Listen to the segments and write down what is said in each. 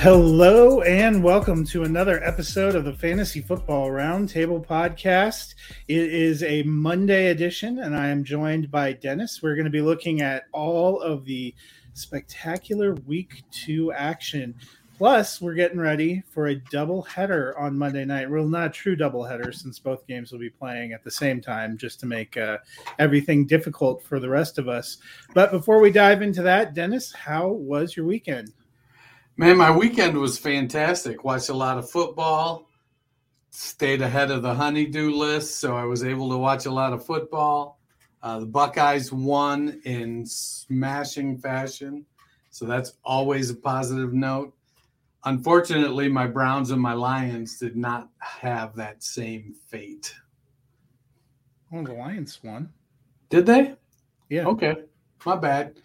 Hello and welcome to another episode of the Fantasy Football Roundtable podcast. It is a Monday edition, and I am joined by Dennis. We're going to be looking at all of the spectacular week two action. Plus, we're getting ready for a double header on Monday night. Well, not a true double header since both games will be playing at the same time, just to make uh, everything difficult for the rest of us. But before we dive into that, Dennis, how was your weekend? Man, my weekend was fantastic. Watched a lot of football, stayed ahead of the honeydew list, so I was able to watch a lot of football. Uh, the Buckeyes won in smashing fashion, so that's always a positive note. Unfortunately, my Browns and my Lions did not have that same fate. Oh, the Lions won. Did they? Yeah. Okay, my bad.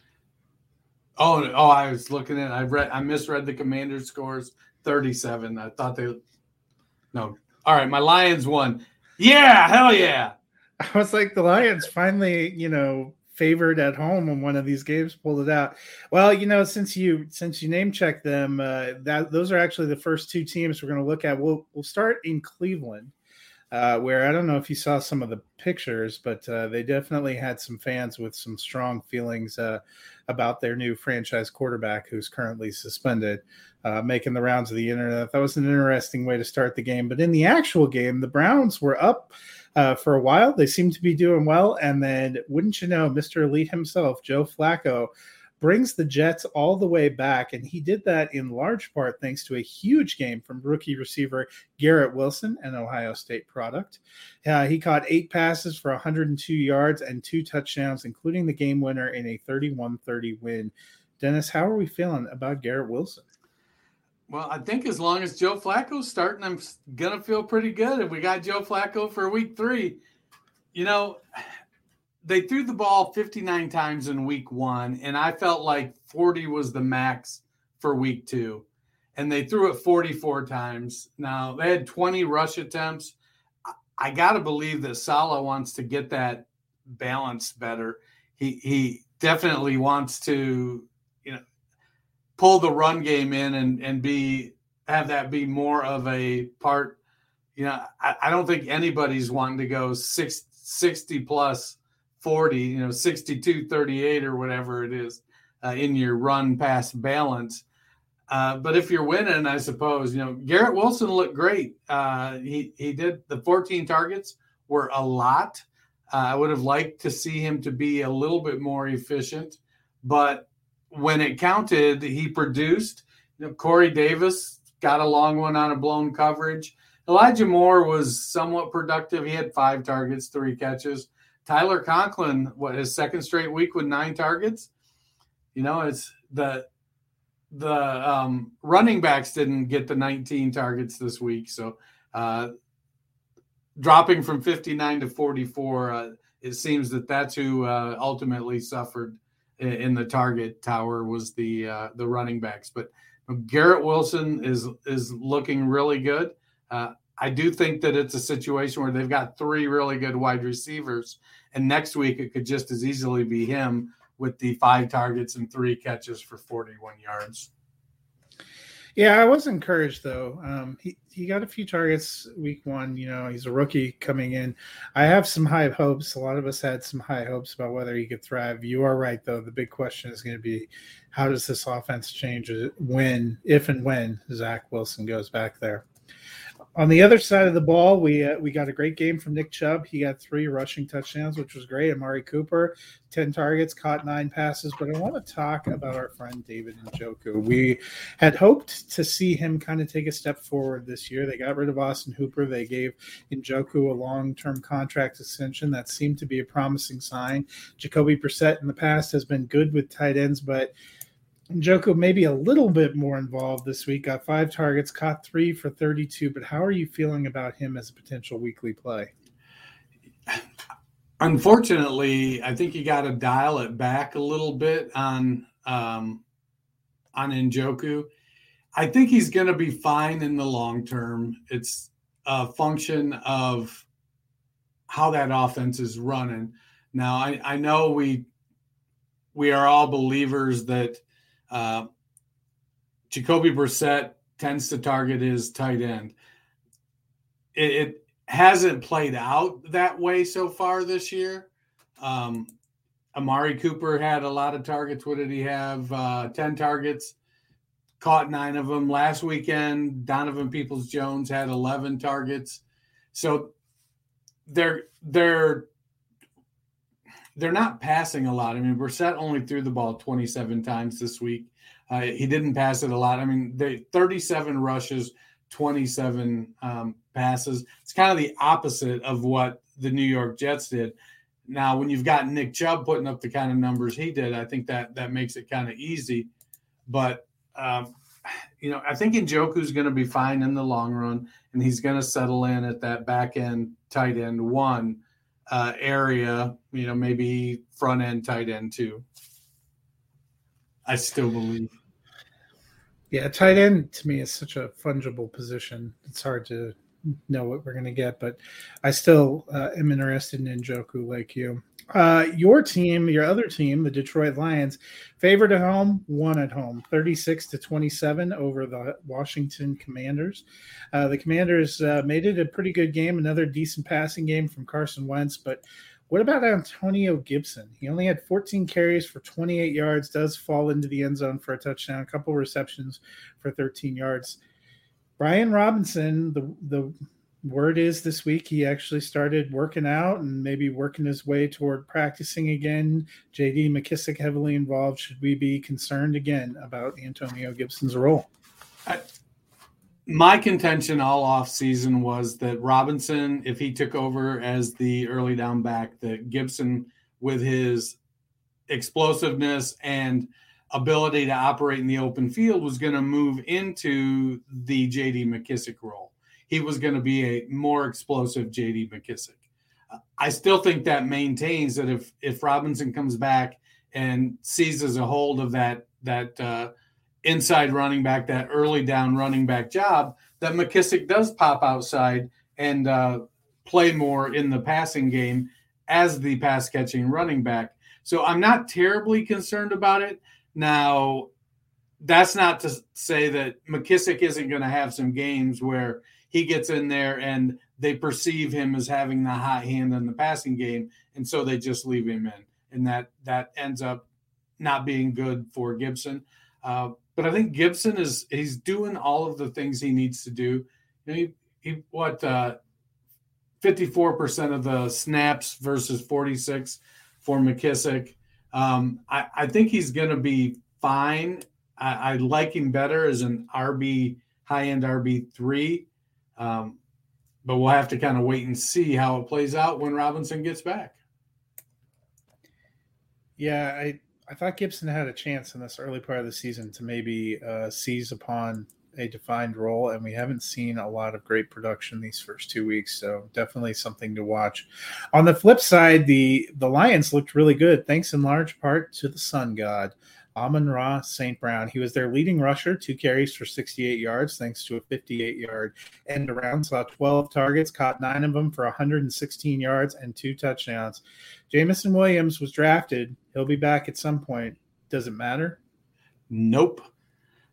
Oh, oh, I was looking at. I read. I misread the commander scores. Thirty-seven. I thought they. No. All right, my Lions won. Yeah, hell yeah. I was like, the Lions finally, you know, favored at home when one of these games pulled it out. Well, you know, since you since you name checked them, uh, that those are actually the first two teams we're going to look at. We'll we'll start in Cleveland, uh, where I don't know if you saw some of the pictures, but uh, they definitely had some fans with some strong feelings uh, about their new franchise quarterback, who's currently suspended, uh, making the rounds of the internet. That was an interesting way to start the game. But in the actual game, the Browns were up uh, for a while. They seemed to be doing well. And then, wouldn't you know, Mr. Elite himself, Joe Flacco, brings the Jets all the way back. And he did that in large part thanks to a huge game from rookie receiver Garrett Wilson, an Ohio State product. Uh, he caught eight passes for 102 yards and two touchdowns, including the game winner in a 31 30 win. Dennis, how are we feeling about Garrett Wilson? Well, I think as long as Joe Flacco's starting, I'm gonna feel pretty good. If we got Joe Flacco for week three, you know, they threw the ball 59 times in week one, and I felt like 40 was the max for week two. And they threw it 44 times. Now they had 20 rush attempts. I- I gotta believe that Saleh wants to get that balance better. He he definitely wants to, you know, pull the run game in and and be have that be more of a part. You know, I, I don't think anybody's wanting to go six, 60 plus 40, you know, 62, 38 or whatever it is uh, in your run pass balance. Uh, but if you're winning, I suppose you know Garrett Wilson looked great. Uh, he he did the 14 targets were a lot. Uh, I would have liked to see him to be a little bit more efficient, but when it counted, he produced. You know, Corey Davis got a long one on a blown coverage. Elijah Moore was somewhat productive. He had five targets, three catches. Tyler Conklin, what his second straight week with nine targets. You know, it's the the um, running backs didn't get the 19 targets this week, so uh, dropping from 59 to 44, uh, it seems that that's who uh, ultimately suffered in, the target tower was the uh, the running backs. But Garrett Wilson is is looking really good. Uh, I do think that it's a situation where they've got three really good wide receivers, and next week it could just as easily be him with the five targets and three catches for 41 yards. Yeah, I was encouraged though. Um, he he got a few targets week one. You know, he's a rookie coming in. I have some high hopes. A lot of us had some high hopes about whether he could thrive. You are right though. The big question is going to be, how does this offense change when, if and when Zach Wilson goes back there? On the other side of the ball, we uh, we got a great game from Nick Chubb. He got three rushing touchdowns, which was great. Amari Cooper, ten targets, caught nine passes. But I want to talk about our friend David Njoku. We had hoped to see him kind of take a step forward this year. They got rid of Austin Hooper. They gave Njoku a long-term contract extension. That seemed to be a promising sign. Jacoby Brissett in the past has been good with tight ends, but Njoku maybe a little bit more involved this week. Got five targets, caught three for 32. But how are you feeling about him as a potential weekly play? Unfortunately, I think you got to dial it back a little bit on um, on Njoku. I think he's going to be fine in the long term. It's a function of how that offense is running. Now, I, I know we we are all believers that uh, Jacoby Brissett tends to target his tight end. It, it, hasn't played out that way so far this year. Um, Amari Cooper had a lot of targets. What did he have? Uh, 10 targets, caught nine of them. Last weekend, Donovan Peoples Jones had 11 targets. So they're, they're, they're not passing a lot. I mean, Brissett only threw the ball 27 times this week. Uh, he didn't pass it a lot. I mean, they 37 rushes, 27 um, passes. It's kind of the opposite of what the New York Jets did. Now, when you've got Nick Chubb putting up the kind of numbers he did, I think that that makes it kind of easy. But um, you know, I think Njoku's going to be fine in the long run, and he's going to settle in at that back end tight end one uh, area, you know, maybe front end tight end too. I still believe. Yeah, tight end to me is such a fungible position. It's hard to know what we're going to get, but I still uh, am interested in Njoku like you. Uh, your team, your other team, the Detroit Lions, favored at home, won at home, 36 to 27 over the Washington Commanders. Uh, the Commanders uh, made it a pretty good game, another decent passing game from Carson Wentz, but what about Antonio Gibson? He only had 14 carries for 28 yards, does fall into the end zone for a touchdown, a couple receptions for 13 yards. Brian Robinson, the the word is this week he actually started working out and maybe working his way toward practicing again. JD McKissic heavily involved. Should we be concerned again about Antonio Gibson's role? I, my contention all off season was that Robinson, if he took over as the early down back, that Gibson, with his explosiveness and ability to operate in the open field, was going to move into the JD McKissic role he was going to be a more explosive JD McKissic. I still think that maintains that if if Robinson comes back and seizes a hold of that that uh, inside running back, that early down running back job, that McKissic does pop outside and uh, play more in the passing game as the pass catching running back. So I'm not terribly concerned about it. Now, that's not to say that McKissic isn't going to have some games where he gets in there and they perceive him as having the hot hand in the passing game, and so they just leave him in, and that that ends up not being good for Gibson. Uh, but I think Gibson is he's doing all of the things he needs to do. He, he what uh, 54% of the snaps versus 46 for McKissic. Um, I, I think he's going to be fine. I, I, like him better as an RB, high end RB three. Um, but we'll have to kind of wait and see how it plays out when Robinson gets back. Yeah, I, I thought Gibson had a chance in this early part of the season to maybe uh, seize upon a defined role, and we haven't seen a lot of great production these first two weeks. So definitely something to watch. On the flip side, the the Lions looked really good, thanks in large part to the Sun God. Amon Ra St. Brown. He was their leading rusher, two carries for 68 yards, thanks to a 58 yard end around. Saw 12 targets, caught nine of them for 116 yards and two touchdowns. Jameson Williams was drafted. He'll be back at some point. Does it matter? Nope.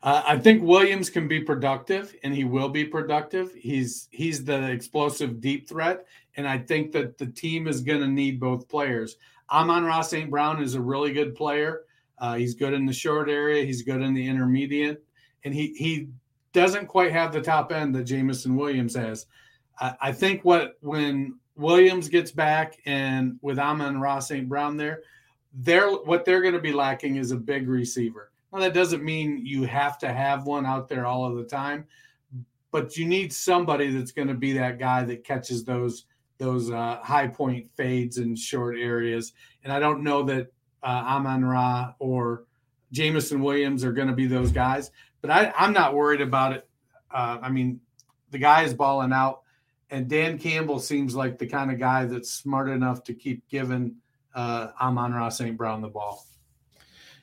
Uh, I think Williams can be productive, and he will be productive. He's he's the explosive deep threat, and I think that the team is going to need both players. Amon Ra St. Brown is a really good player. Uh, he's good in the short area. He's good in the intermediate, and he he doesn't quite have the top end that Jameson Williams has. I, I think what when Williams gets back and with Amon Ra St. Brown there, they're what they're going to be lacking is a big receiver. Well, that doesn't mean you have to have one out there all of the time, but you need somebody that's going to be that guy that catches those those uh, high point fades in short areas. And I don't know that uh, Amon Ra or Jameson Williams are going to be those guys, but I, I'm not worried about it. Uh, I mean, the guy is balling out, and Dan Campbell seems like the kind of guy that's smart enough to keep giving uh, Amon Ra St. Brown the ball.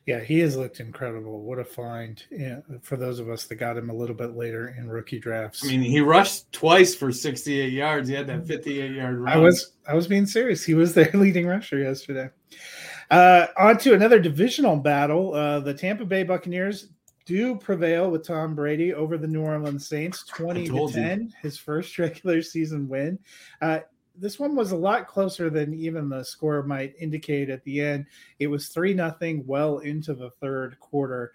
Yeah, he has looked incredible. What a find yeah, for those of us that got him a little bit later in rookie drafts. I mean, he rushed twice for 68 yards. He had that 58 yard run. I was I was being serious. He was their leading rusher yesterday. Uh, on to another divisional battle. Uh, the Tampa Bay Buccaneers do prevail with Tom Brady over the New Orleans Saints, twenty to ten, you. his first regular season win. Uh, this one was a lot closer than even the score might indicate at the end. It was three nothing well into the third quarter.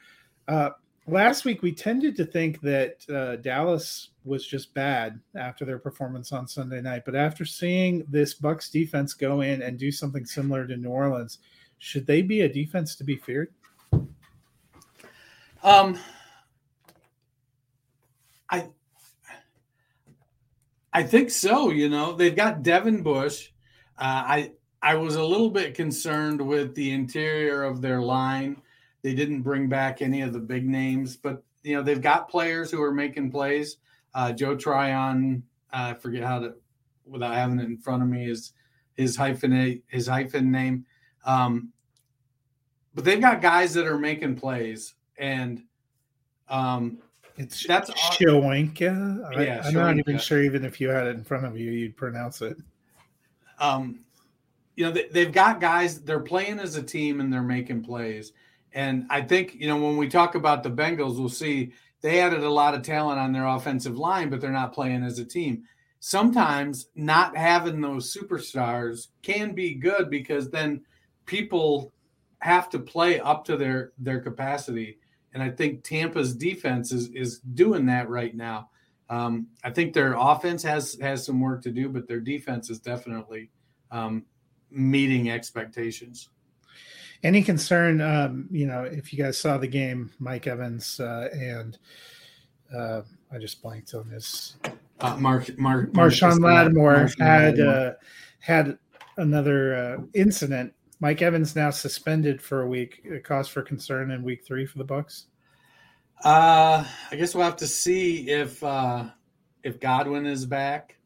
Uh, last week we tended to think that uh, Dallas was just bad after their performance on Sunday night, but after seeing this Bucks defense go in and do something similar to New Orleans, should they be a defense to be feared? Um, I I think so. You know, they've got Devin Bush. Uh, I I was a little bit concerned with the interior of their line. They didn't bring back any of the big names, but you know they've got players who are making plays. Uh, Joe Tryon, uh, I forget how to without having it in front of me is his hyphenate his hyphen name. Um, but they've got guys that are making plays, and um, it's that's Shoyinka. I, yeah, I'm not even sure even if you had it in front of you, you'd pronounce it. Um, you know, they, have got guys. They're playing as a team and they're making plays. And I think you know when we talk about the Bengals, we'll see they added a lot of talent on their offensive line, but they're not playing as a team. Sometimes not having those superstars can be good because then people have to play up to their their capacity and I think Tampa's defense is is doing that right now. Um, I think their offense has has some work to do, but their defense is definitely um, meeting expectations. Any concern? Um, you know, if you guys saw the game, Mike Evans uh, and uh, I just blanked on this. Uh, Mark, Mark, Marshon Lattimore had uh, had another uh, incident Mike Evans now suspended for a week. A cause for concern in week three for the Bucks. Uh, I guess we'll have to see if uh, if Godwin is back.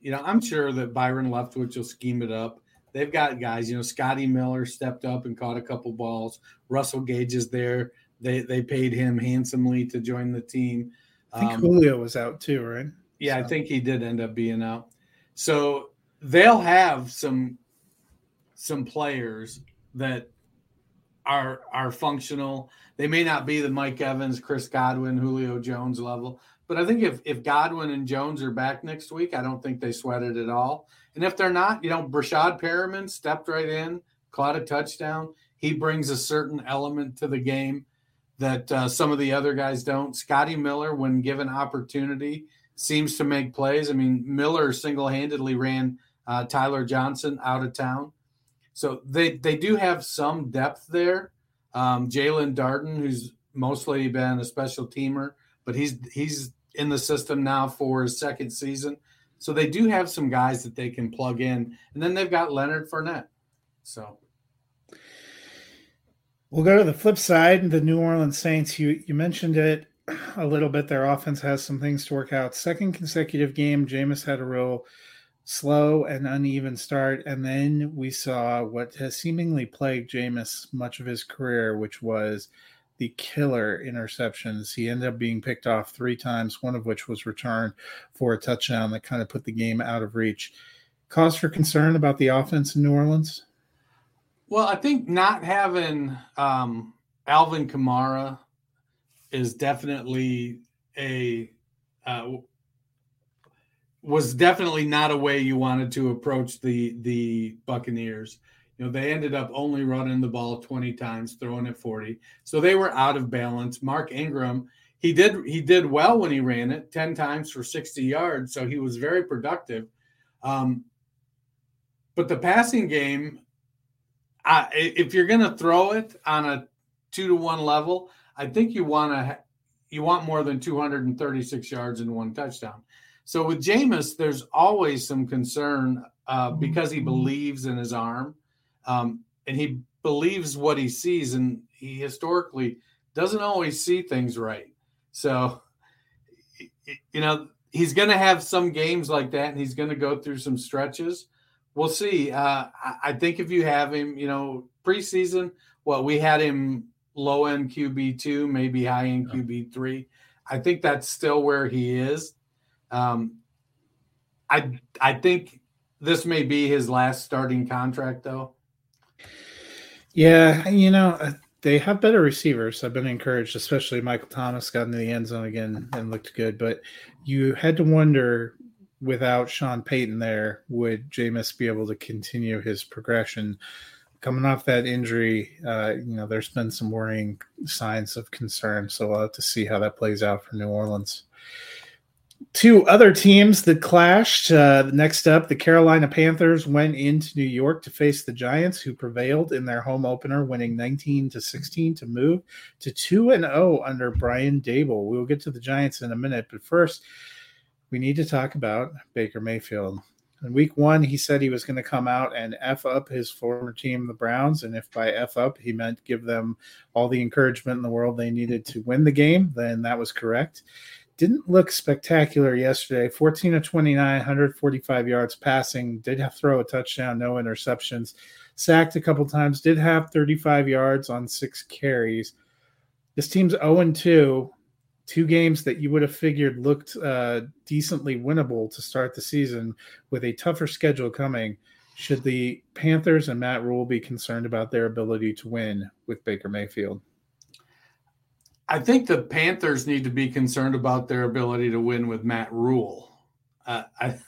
You know, I'm sure that Byron Leftwich will scheme it up. They've got guys. You know, Scotty Miller stepped up and caught a couple balls. Russell Gage is there. They they paid him handsomely to join the team. I think um, Julio was out too, right? Yeah, so. I think he did end up being out. So they'll have some some players that are are functional. They may not be the Mike Evans, Chris Godwin, Julio Jones level, but I think if if Godwin and Jones are back next week, I don't think they sweat it at all. And if they're not, you know, Breshad Perriman stepped right in, caught a touchdown. He brings a certain element to the game. that uh, some of the other guys don't. Scotty Miller, when given opportunity, seems to make plays. I mean, Miller single handedly ran uh, Tyler Johnson out of town. So they, they do have some depth there. Um, Jaelon Darden, who's mostly been a special teamer, but he's he's in the system now for his second season. So they do have some guys that they can plug in. And then they've got Leonard Fournette. So we'll go to the flip side. The New Orleans Saints, you, you mentioned it a little bit. Their offense has some things to work out. Second consecutive game, Jameis had a real slow and uneven start. And then we saw what has seemingly plagued Jameis much of his career, which was the killer interceptions. He ended up being picked off three times, one of which was returned for a touchdown that kind of put the game out of reach. Cause for concern about the offense in New Orleans? Well, I think not having um, Alvin Kamara is definitely a uh, was definitely not a way you wanted to approach the the Buccaneers. You know, they ended up only running the ball 20 times, throwing it 40. So they were out of balance. Mark Ingram, he did he did well when he ran it 10 times for 60 yards, so he was very productive. Um, but the passing game, I, if you're going to throw it on a two to one level, I think you want to you want more than 236 yards and one touchdown. So with Jameis, there's always some concern uh, because he believes in his arm um, and he believes what he sees, and he historically doesn't always see things right. So, you know, he's going to have some games like that, and he's going to go through some stretches. We'll see. Uh, I think if you have him, you know, preseason, well, we had him low end QB two, maybe high end QB three. I think that's still where he is. Um, I I think this may be his last starting contract, though. Yeah, you know, uh, they have better receivers. I've been encouraged, especially Michael Thomas got into the end zone again and looked good. But you had to wonder without Sean Payton there, would Jameis be able to continue his progression? Coming off that injury, uh, you know, there's been some worrying signs of concern. So we'll have to see how that plays out for New Orleans two other teams that clashed. Uh, next up, the Carolina Panthers went into New York to face the Giants, who prevailed in their home opener, winning 19 to 16 to move to 2 and 0 under Brian Daboll. We will get to the Giants in a minute, but first, we need to talk about Baker Mayfield. In week one, he said he was going to come out and F up his former team, the Browns. And if by F up, he meant give them all the encouragement in the world they needed to win the game, then that was correct didn't look spectacular yesterday. 14 of 29, 145 yards passing. Did have throw a touchdown, no interceptions. Sacked a couple times. Did have 35 yards on six carries. This team's 0 2. Two games that you would have figured looked uh, decently winnable to start the season with a tougher schedule coming. Should the Panthers and Matt Rhule be concerned about their ability to win with Baker Mayfield? I think the Panthers need to be concerned about their ability to win with Matt Rhule. Uh, I,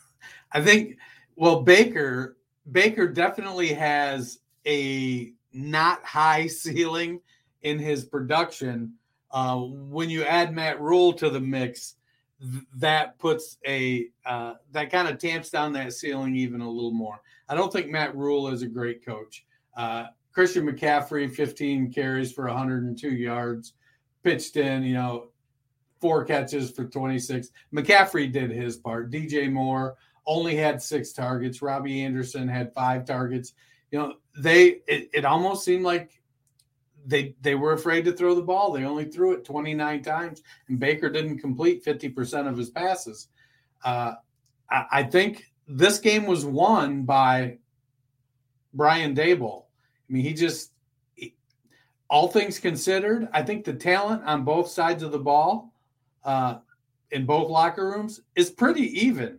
I think, well, Baker Baker definitely has a not high ceiling in his production. Uh, when you add Matt Rhule to the mix, th- that puts a uh, that kind of tamps down that ceiling even a little more. I don't think Matt Rhule is a great coach. Uh, Christian McCaffrey, 15 carries for 102 yards pitched in, you know, four catches for 26. McCaffrey did his part. DJ Moore only had six targets. Robbie Anderson had five targets. You know, they it, it almost seemed like they they were afraid to throw the ball. They only threw it 29 times, and Baker didn't complete 50% of his passes. Uh, I, I think this game was won by Brian Daboll. I mean, he just all things considered, I think the talent on both sides of the ball, uh, in both locker rooms, is pretty even,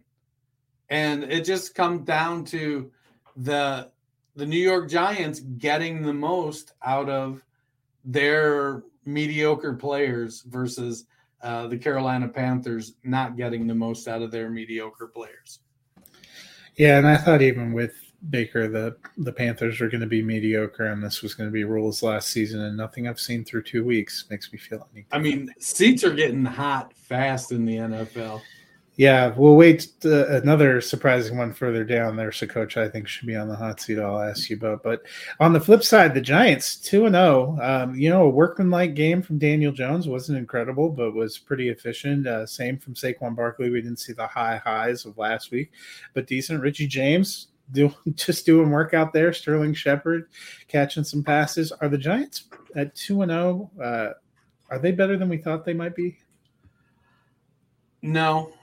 and it just comes down to the the New York Giants getting the most out of their mediocre players versus uh, the Carolina Panthers not getting the most out of their mediocre players. Yeah, and I thought even with Baker that the Panthers are going to be mediocre and this was going to be Rhule's last season, and nothing I've seen through two weeks makes me feel anything. I mean, seats are getting hot fast in the NFL. Yeah, we'll wait. Uh, another surprising one further down. There's a coach I think should be on the hot seat. I'll ask you about. But on the flip side, the Giants two and zero. Um, you know, a workmanlike game from Daniel Jones wasn't incredible, but was pretty efficient. Uh, same from Saquon Barkley. We didn't see the high highs of last week, but decent. Richie James doing just doing work out there. Sterling Shepard catching some passes. Are the Giants at two and zero? Uh, are they better than we thought they might be? No,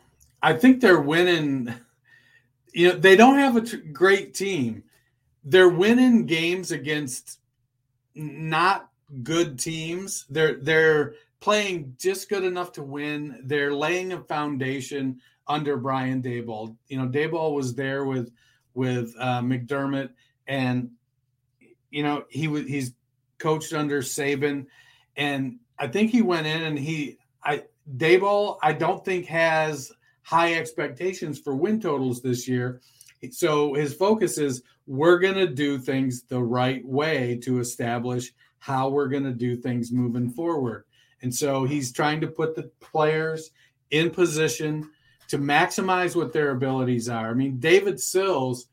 I think they're winning. You know, they don't have a t- great team. They're winning games against not good teams. They're they're playing just good enough to win. They're laying a foundation under Brian Daboll. You know, Dayball was there with with uh, McDermott, and you know he was he's coached under Saban, and I think he went in and he I Daboll I don't think has high expectations for win totals this year. So his focus is we're going to do things the right way to establish how we're going to do things moving forward. And so he's trying to put the players in position to maximize what their abilities are. I mean, David Sills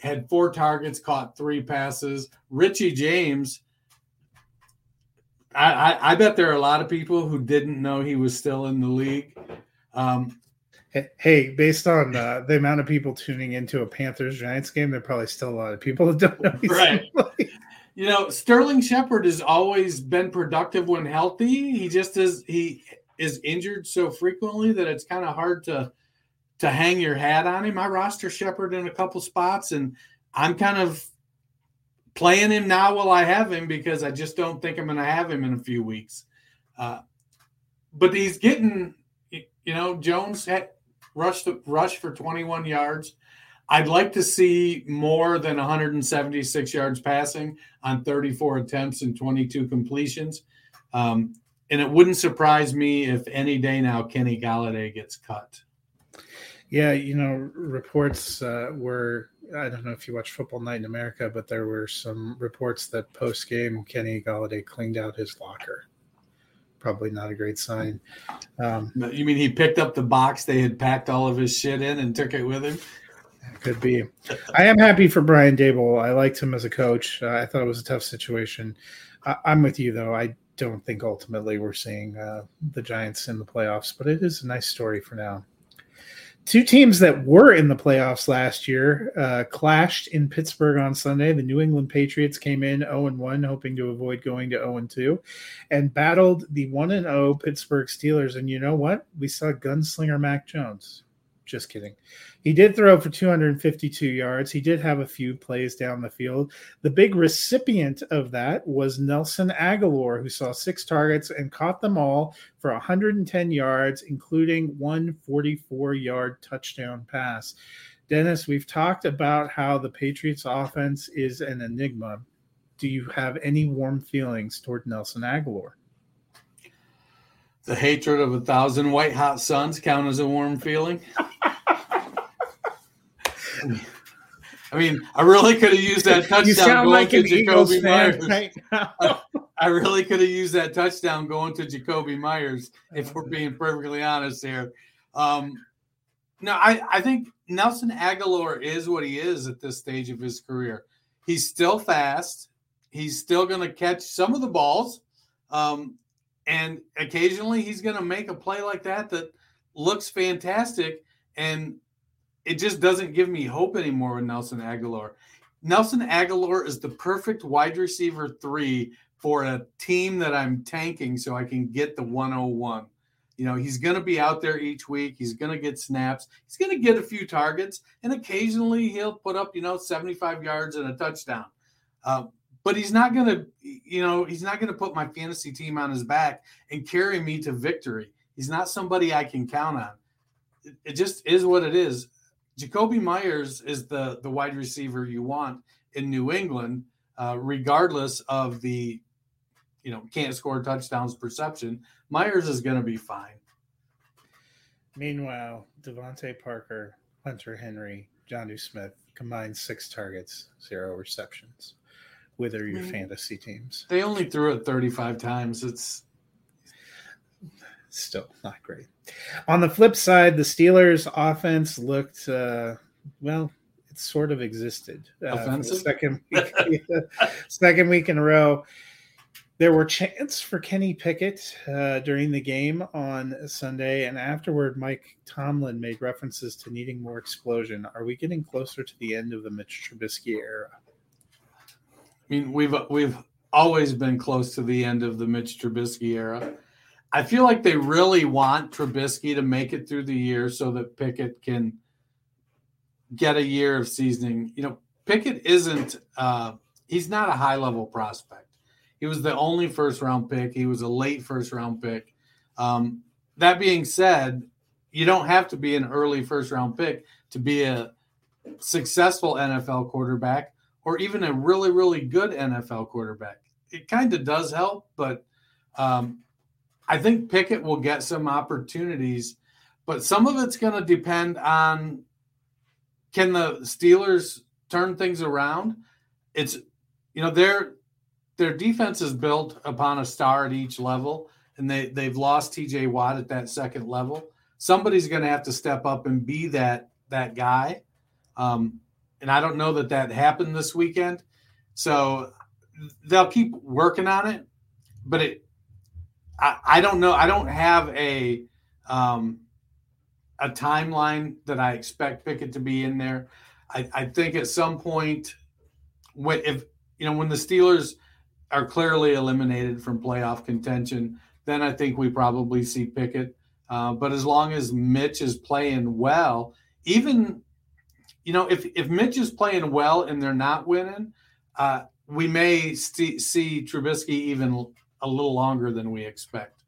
had four targets, caught three passes. Richie James, I, I, I bet there are a lot of people who didn't know he was still in the league. Um, Hey, based on uh, the amount of people tuning into a Panthers Giants game, there are probably still a lot of people that don't know. right. you know, Sterling Shepard has always been productive when healthy. He just is he is injured so frequently that it's kind of hard to to hang your hat on him. I roster Shepard in a couple spots, and I'm kind of playing him now while I have him because I just don't think I'm going to have him in a few weeks. Uh, but he's getting, you know, Jones had, rushed rush for 21 yards. I'd like to see more than 176 yards passing on 34 attempts and 22 completions. Um, and it wouldn't surprise me if any day now Kenny Golladay gets cut. Yeah, you know, reports uh, were I don't know if you watch Football Night in America, but there were some reports that post game Kenny Golladay cleaned out his locker probably not a great sign. Um, you mean he picked up the box they had packed all of his shit in and took it with him? Could be. I am happy for Brian Daboll. I liked him as a coach. Uh, I thought it was a tough situation. I, am with you though. I don't think ultimately we're seeing uh, the Giants in the playoffs, but it is a nice story for now. Two teams that were in the playoffs last year uh, clashed in Pittsburgh on Sunday. The New England Patriots came in 0 1, hoping to avoid going to 0 2, and battled the 1 0 Pittsburgh Steelers. And you know what? We saw gunslinger Mac Jones. Just kidding. He did throw for 252 yards. He did have a few plays down the field. The big recipient of that was Nelson Agholor, who saw six targets and caught them all for 110 yards, including one 44 yard touchdown pass. Dennis, we've talked about how the Patriots offense is an enigma. Do you have any warm feelings toward Nelson Agholor? The hatred of a thousand white hot suns count as a warm feeling. I mean, I really could have used that touchdown going like to Jakobi Meyers. Right I really could have used that touchdown going to Jakobi Meyers, if we're being perfectly honest here. Um, no, I, I think Nelson Agholor is what he is at this stage of his career. He's still fast. He's still going to catch some of the balls. Um, and occasionally he's going to make a play like that that looks fantastic. And it just doesn't give me hope anymore with Nelson Agholor. Nelson Agholor is the perfect wide receiver three for a team that I'm tanking so I can get the 101. You know, he's going to be out there each week. He's going to get snaps. He's going to get a few targets, and occasionally he'll put up, you know, 75 yards and a touchdown. Uh, but he's not going to, you know, he's not going to put my fantasy team on his back and carry me to victory. He's not somebody I can count on. It, it just is what it is. Jakobi Meyers is the the wide receiver you want in New England, uh, regardless of the, you know, can't score touchdowns perception. Meyers is going to be fine. Meanwhile, DeVante Parker, Hunter Henry, Jonnu Smith combined six targets, zero receptions. With are your fantasy teams? They only threw it 35 times. It's Still not great. On the flip side, the Steelers' offense looked uh, well. It sort of existed uh, Offensive? second week, second week in a row. There were chants for Kenny Pickett uh, during the game on Sunday, and afterward, Mike Tomlin made references to needing more explosion. Are we getting closer to the end of the Mitch Trubisky era? I mean, we've we've always been close to the end of the Mitch Trubisky era. I feel like they really want Trubisky to make it through the year so that Pickett can get a year of seasoning. You know, Pickett isn't uh he's not a high level prospect. He was the only first round pick. He was a late first round pick. Um, that being said, you don't have to be an early first round pick to be a successful NFL quarterback or even a really, really good NFL quarterback. It kind of does help, but um, I think Pickett will get some opportunities, but some of it's going to depend on can the Steelers turn things around? It's you know their their defense is built upon a star at each level, and they they've lost T.J. Watt at that second level. Somebody's going to have to step up and be that that guy. Um, and I don't know that that happened this weekend. So they'll keep working on it, but it, I, I don't know. I don't have a, um, a timeline that I expect Pickett to be in there. I, I think at some point, when if you know when the Steelers are clearly eliminated from playoff contention, then I think we probably see Pickett. Uh, but as long as Mitch is playing well, even you know, if if Mitch is playing well and they're not winning, uh, we may see, see Trubisky even a little longer than we expect.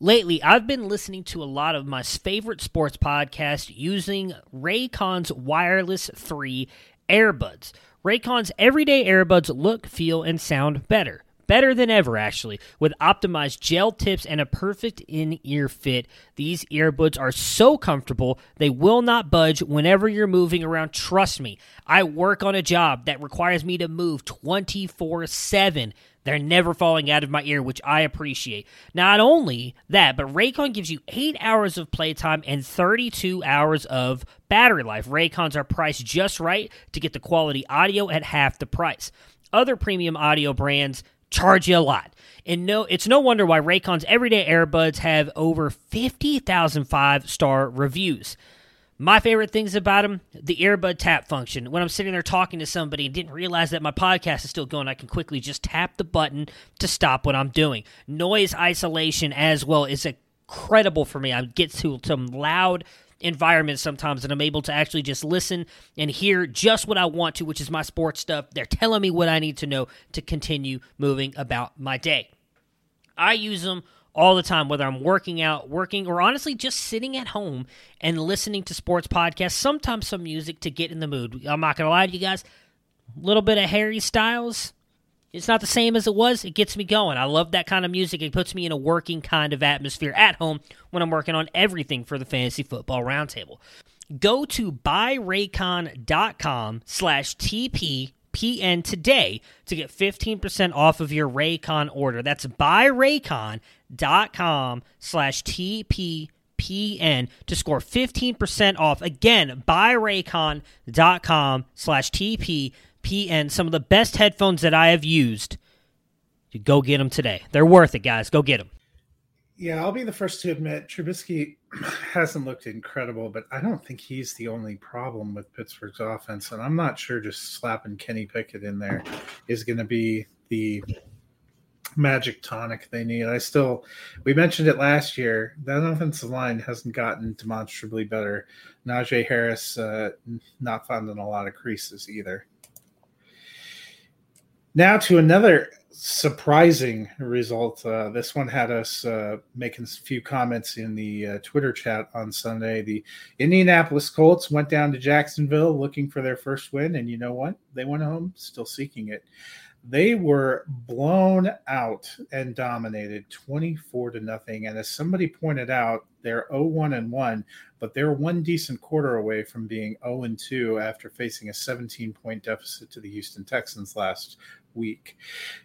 Lately, I've been listening to a lot of my favorite sports podcasts using Raycon's Wireless 3 earbuds. Raycon's everyday earbuds look, feel, and sound better. Better than ever, actually. With optimized gel tips and a perfect in ear fit, these earbuds are so comfortable they will not budge whenever you're moving around. Trust me, I work on a job that requires me to move 24 7. They're never falling out of my ear, which I appreciate. Not only that, but Raycon gives you 8 hours of playtime and 32 hours of battery life. Raycons are priced just right to get the quality audio at half the price. Other premium audio brands charge you a lot. And no, it's no wonder why Raycon's everyday earbuds have over 50,000 five star reviews. My favorite things about them, the earbud tap function. When I'm sitting there talking to somebody and didn't realize that my podcast is still going, I can quickly just tap the button to stop what I'm doing. Noise isolation as well is incredible for me. I get to some loud environments sometimes and I'm able to actually just listen and hear just what I want to, which is my sports stuff. They're telling me what I need to know to continue moving about my day. I use them all the time, whether I'm working out, working, or honestly just sitting at home and listening to sports podcasts, sometimes some music to get in the mood. I'm not going to lie to you guys, a little bit of Harry Styles. It's not the same as it was. It gets me going. I love that kind of music. It puts me in a working kind of atmosphere at home when I'm working on everything for the Fantasy Football Roundtable. Go to buyraycon.com slash TPPN today to get 15% off of your Raycon order. That's buyraycon.com slash TPPN to score 15% off. Again, buyraycon.com slash TPPN. PN, some of the best headphones that I have used. You go get them today. They're worth it, guys. Go get them. Yeah, I'll be the first to admit Trubisky hasn't looked incredible, but I don't think he's the only problem with Pittsburgh's offense. And I'm not sure just slapping Kenny Pickett in there is going to be the magic tonic they need. I still, we mentioned it last year. That offensive line hasn't gotten demonstrably better. Najee Harris uh, not finding a lot of creases either. Now to another surprising result. Uh, this one had us uh, making a few comments in the uh, Twitter chat on Sunday. The Indianapolis Colts went down to Jacksonville looking for their first win, and you know what? They went home still seeking it. They were blown out and dominated 24 to nothing. And as somebody pointed out, they're 0 1 and 1, but they're one decent quarter away from being 0 and 2 after facing a 17 point deficit to the Houston Texans last week.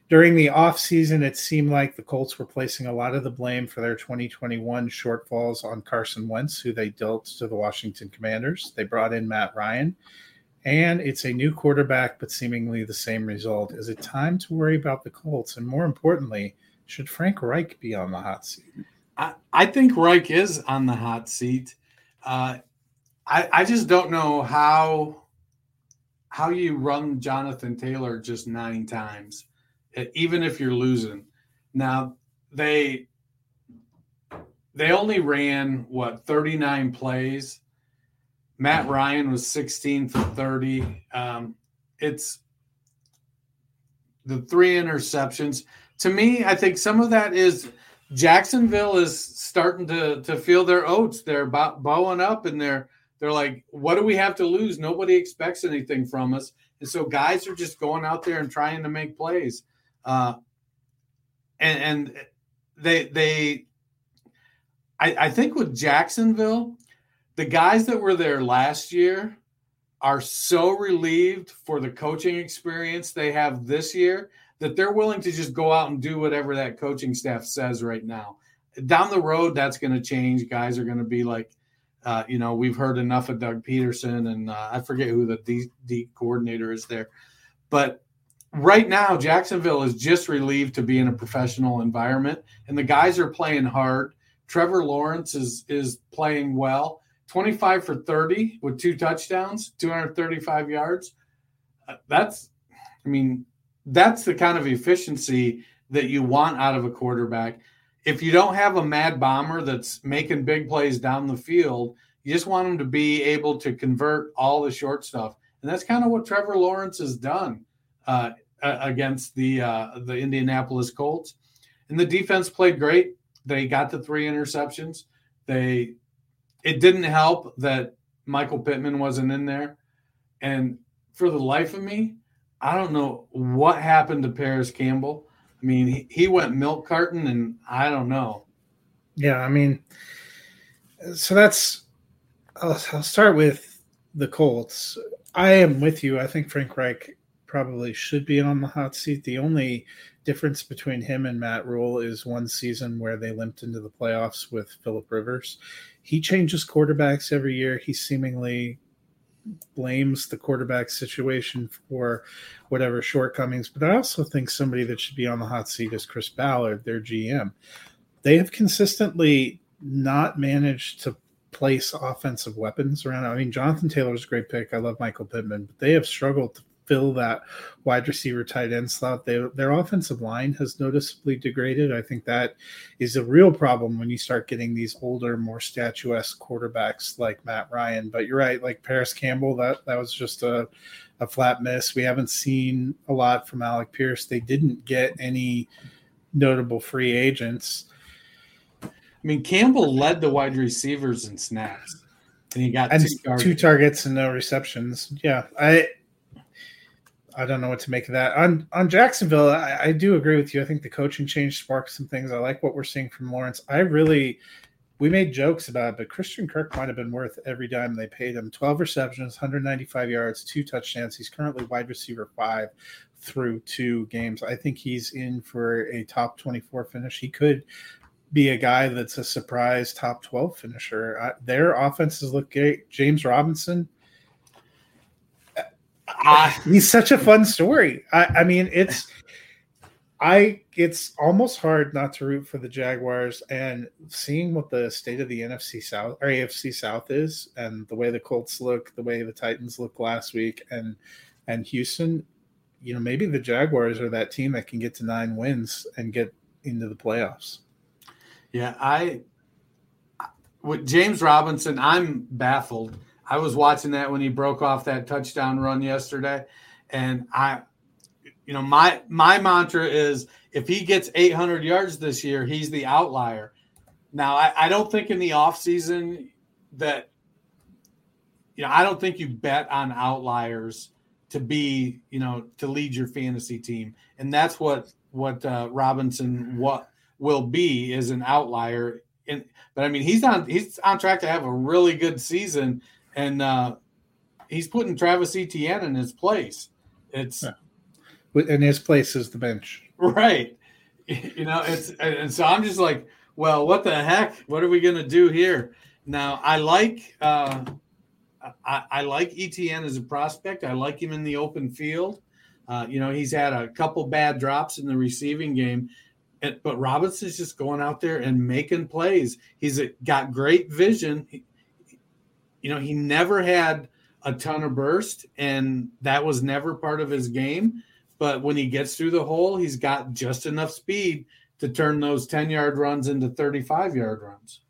During the offseason, it seemed like the Colts were placing a lot of the blame for their 2021 shortfalls on Carson Wentz, who they dealt to the Washington Commanders. They brought in Matt Ryan, and it's a new quarterback, but seemingly the same result. Is it time to worry about the Colts? And more importantly, should Frank Reich be on the hot seat? I, I think Reich is on the hot seat. Uh, I, I just don't know how how you run Jonathan Taylor just nine times, even if you're losing. Now they they only ran what 39 plays. Matt Ryan was 16 for 30. Um, it's the three interceptions. To me, I think some of that is Jacksonville is starting to to feel their oats. They're bowing up and they're they're like, what do we have to lose? Nobody expects anything from us. And so guys are just going out there and trying to make plays. Uh, and, and they, they, I, I think with Jacksonville, the guys that were there last year are so relieved for the coaching experience they have this year that they're willing to just go out and do whatever that coaching staff says right now. Down the road, that's going to change. Guys are going to be like, uh, you know, we've heard enough of Doug Pederson, and uh, I forget who the D, D coordinator is there. But right now, Jacksonville is just relieved to be in a professional environment, and the guys are playing hard. Trevor Lawrence is is playing well. 25 for 30 with two touchdowns, 235 yards. Uh, that's, I mean, that's the kind of efficiency that you want out of a quarterback if you don't have a mad bomber that's making big plays down the field, you just want him to be able to convert all the short stuff. And that's kind of what Trevor Lawrence has done uh, against the uh, the Indianapolis Colts. And the defense played great. They got the three interceptions. They it didn't help that Michael Pittman wasn't in there. And for the life of me, I don't know what happened to Parris Campbell. I mean, he, went milk carton, and I don't know. Yeah, I mean, so that's. I'll, I'll start with the Colts. I am with you. I think Frank Reich probably should be on the hot seat. The only difference between him and Matt Rhule is one season where they limped into the playoffs with Philip Rivers. He changes quarterbacks every year. He seemingly blames the quarterback situation for whatever shortcomings. But I also think somebody that should be on the hot seat is Chris Ballard, their GM. They have consistently not managed to place offensive weapons around. I mean, Jonathan Taylor is a great pick. I love Michael Pittman, but they have struggled to fill that wide receiver tight end slot. They, their offensive line has noticeably degraded. I think that is a real problem when you start getting these older, more statuesque quarterbacks like Matt Ryan. But you're right, like Parris Campbell, that that was just a a flat miss. We haven't seen a lot from Alec Pierce. They didn't get any notable free agents. I mean, Campbell led the wide receivers in snaps, and he got and two, targets. two targets and no receptions. Yeah, I I don't know what to make of that. On on Jacksonville, I, I, do agree with you. I think the coaching change sparked some things. I like what we're seeing from Lawrence. I really we made jokes about it, but Christian Kirk might have been worth every dime they paid him. 12 receptions, 195 yards, two touchdowns. He's currently wide receiver five through two games. I think he's in for a top 24 finish. He could be a guy that's a surprise top 12 finisher. Their offenses look great. James Robinson, uh, he's such a fun story. I, I mean, it's I it's almost hard not to root for the Jaguars and seeing what the state of the NFC South or AFC South is and the way the Colts look, the way the Titans look last week and and Houston, you know, maybe the Jaguars are that team that can get to 9 wins and get into the playoffs. Yeah, I with James Robinson, I'm baffled I was watching that when he broke off that touchdown run yesterday, and I, you know, my my mantra is if he gets 800 yards this year, he's the outlier. Now, I, I don't think in the offseason that, you know, I don't think you bet on outliers to be, you know, to lead your fantasy team, and that's what what uh, Robinson what will be is an outlier. And but I mean he's on he's on track to have a really good season, and uh, he's putting Travis Etienne in his place. It's yeah. in his place is the bench, right? You know, it's and so I'm just like, well, what the heck? What are we gonna do here? Now I like uh, I, I like Etienne as a prospect. I like him in the open field. Uh, you know, he's had a couple bad drops in the receiving game, but Robinson's just going out there and making plays. He's got great vision. You know, he never had a ton of burst, and that was never part of his game. But when he gets through the hole, he's got just enough speed to turn those 10 yard runs into 35 yard runs.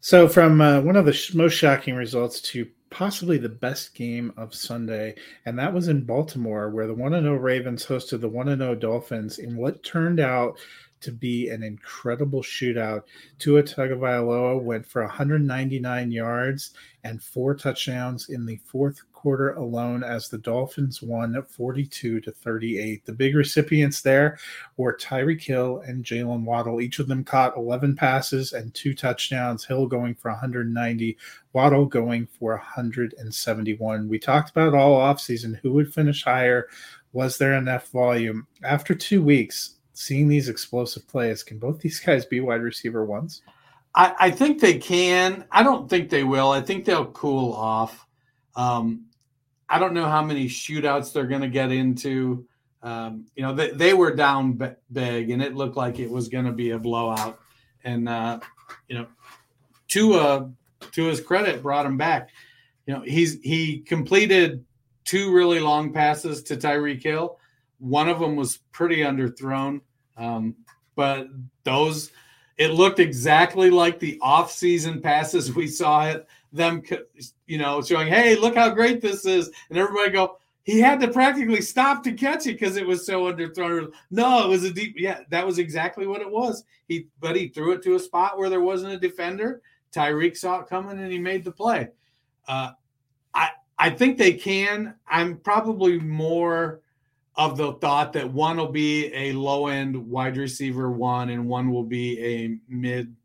So, from uh, one of the sh- most shocking results to possibly the best game of Sunday, and that was in Baltimore, where the 1 0 Ravens hosted the 1 0 Dolphins in what turned out to be an incredible shootout. Tua Tagovailoa went for 199 yards and four touchdowns in the fourth quarter alone as the Dolphins won 42 to 38. The big recipients there were Tyreek Hill and Jaylen Waddle. Each of them caught 11 passes and two touchdowns. Hill going for 190, Waddle going for 171. We talked about all offseason who would finish higher. Was there enough volume? After two weeks, seeing these explosive plays, can both these guys be wide receiver ones? I, I think they can. I don't think they will. I think they'll cool off. Um, I don't know how many shootouts they're going to get into. Um, you know, they, they were down b- big, and it looked like it was going to be a blowout. And uh, you know, Tua, to his credit, brought him back. You know, he's he completed two really long passes to Tyreek Hill. One of them was pretty underthrown, um, but those it looked exactly like the off-season passes we saw it them, you know, showing, hey, look how great this is. And everybody go, he had to practically stop to catch it because it was so underthrown. No, it was a deep, yeah, that was exactly what it was. He, but he threw it to a spot where there wasn't a defender. Tyreek saw it coming and he made the play. Uh, I, I think they can. I'm probably more of the thought that one will be a low end wide receiver one and one will be a mid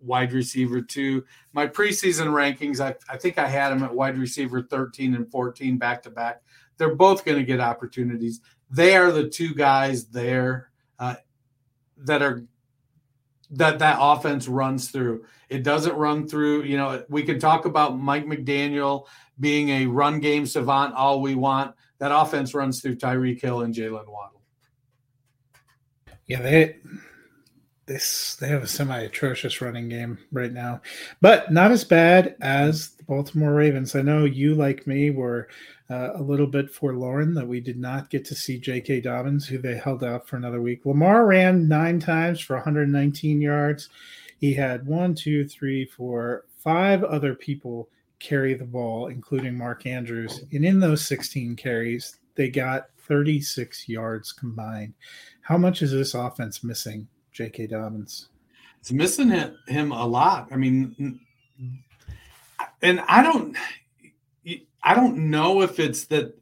wide receiver two. My preseason rankings, I, I think I had them at wide receiver 13 and 14 back to back. They're both going to get opportunities. They are the two guys there uh, that are that that offense runs through. It doesn't run through. You know, we can talk about Mike McDaniel being a run game savant all we want. That offense runs through Tyreek Hill and Jaylen Waddle. Yeah, they this they have a semi atrocious running game right now, but not as bad as the Baltimore Ravens. I know you, like me, were uh, a little bit forlorn that we did not get to see J.K. Dobbins, who they held out for another week. Lamar ran nine times for 119 yards. He had one, two, three, four, five other people carry the ball, including Mark Andrews. And in those 16 carries, they got 36 yards combined. How much is this offense missing J.K. Dobbins. It's missing him a lot. I mean, and I don't, I don't know if it's that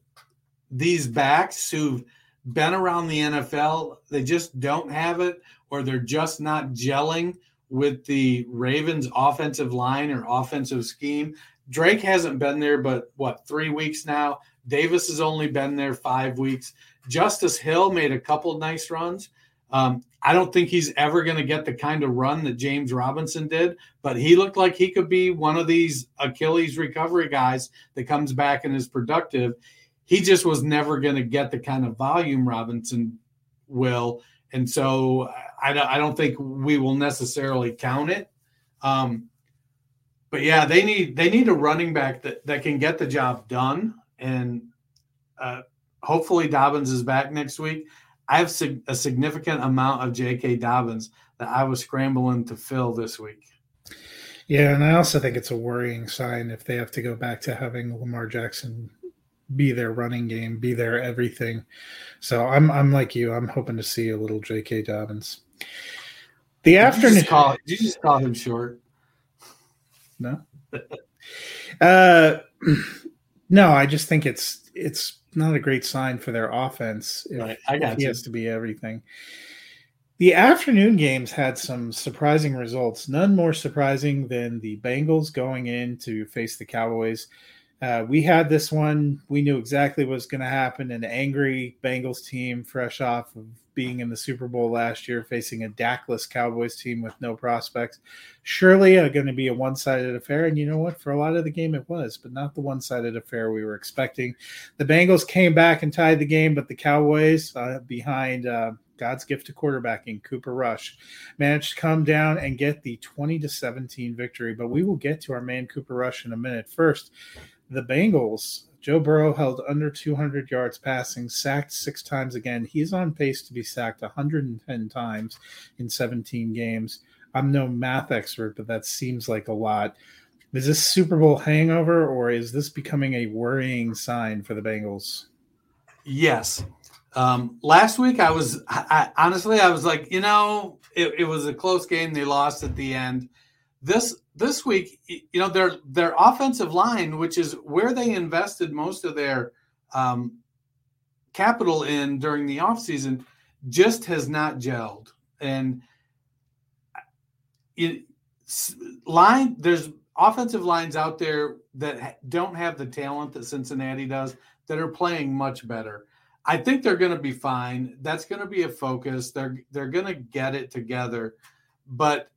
these backs who've been around the NFL, they just don't have it, or they're just not gelling with the Ravens' offensive line or offensive scheme. Drake hasn't been there, but what, three weeks now? Davis has only been there five weeks. Justice Hill made a couple nice runs. Um, I don't think he's ever going to get the kind of run that James Robinson did, but he looked like he could be one of these Achilles recovery guys that comes back and is productive. He just was never going to get the kind of volume Robinson will. And so I, I don't think we will necessarily count it. Um, but yeah, they need they need a running back that, that can get the job done. And uh, hopefully Dobbins is back next week. I have a significant amount of J.K. Dobbins that I was scrambling to fill this week. Yeah, and I also think it's a worrying sign if they have to go back to having Lamar Jackson be their running game, be their everything. So I'm I'm like you. I'm hoping to see a little J.K. Dobbins. The did afternoon. You call, did you just call him short? No. uh, no, I just think it's it's not a great sign for their offense if, right. I got if he you. has to be everything. The afternoon games had some surprising results. None more surprising than the Bengals going in to face the Cowboys. Uh, we had this one. We knew exactly what was going to happen. An angry Bengals team, fresh off of being in the Super Bowl last year, facing a Dakless Cowboys team with no prospects. Surely uh, going to be a one sided affair. And you know what? For a lot of the game, it was, but not the one sided affair we were expecting. The Bengals came back and tied the game, but the Cowboys, uh, behind uh, God's gift to quarterbacking, Cooper Rush, managed to come down and get the 20 to 17 victory. But we will get to our man Cooper Rush in a minute. First, the Bengals, Joe Burrow held under 200 yards passing, sacked six times again. He's on pace to be sacked 110 times in 17 games. I'm no math expert, but that seems like a lot. Is this Super Bowl hangover, or is this becoming a worrying sign for the Bengals? Yes. Um, last week, I was I, honestly, I was like, you know, it, it was a close game. They lost at the end. This this week, you know, their their offensive line, which is where they invested most of their um, capital in during the offseason, just has not gelled. And it, line there's offensive lines out there that don't have the talent that Cincinnati does that are playing much better. I think they're going to be fine. That's going to be a focus. They're they're going to get it together. But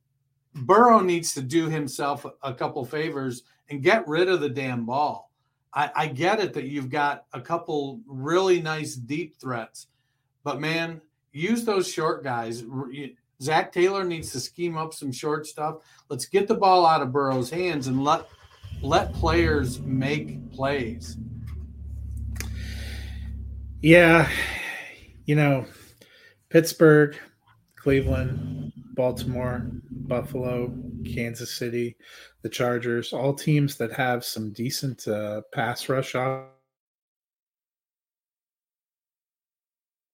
Burrow needs to do himself a couple favors and get rid of the damn ball. I, I get it that you've got a couple really nice deep threats, but man, use those short guys. Zac Taylor needs to scheme up some short stuff. Let's get the ball out of Burrow's hands and let let players make plays. Yeah, you know, Pittsburgh, Cleveland, Baltimore, Buffalo, Kansas City, the Chargers, all teams that have some decent uh, pass rush off.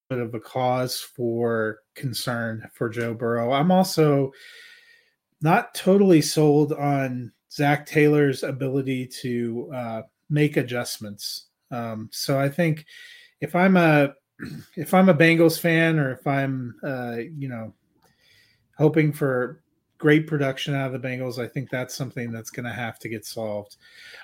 Bit of a cause for concern for Joe Burrow. I'm also not totally sold on Zac Taylor's ability to uh, make adjustments. Um, so I think if I'm a if I'm a Bengals fan or if I'm uh, you know hoping for great production out of the Bengals. I think that's something that's going to have to get solved.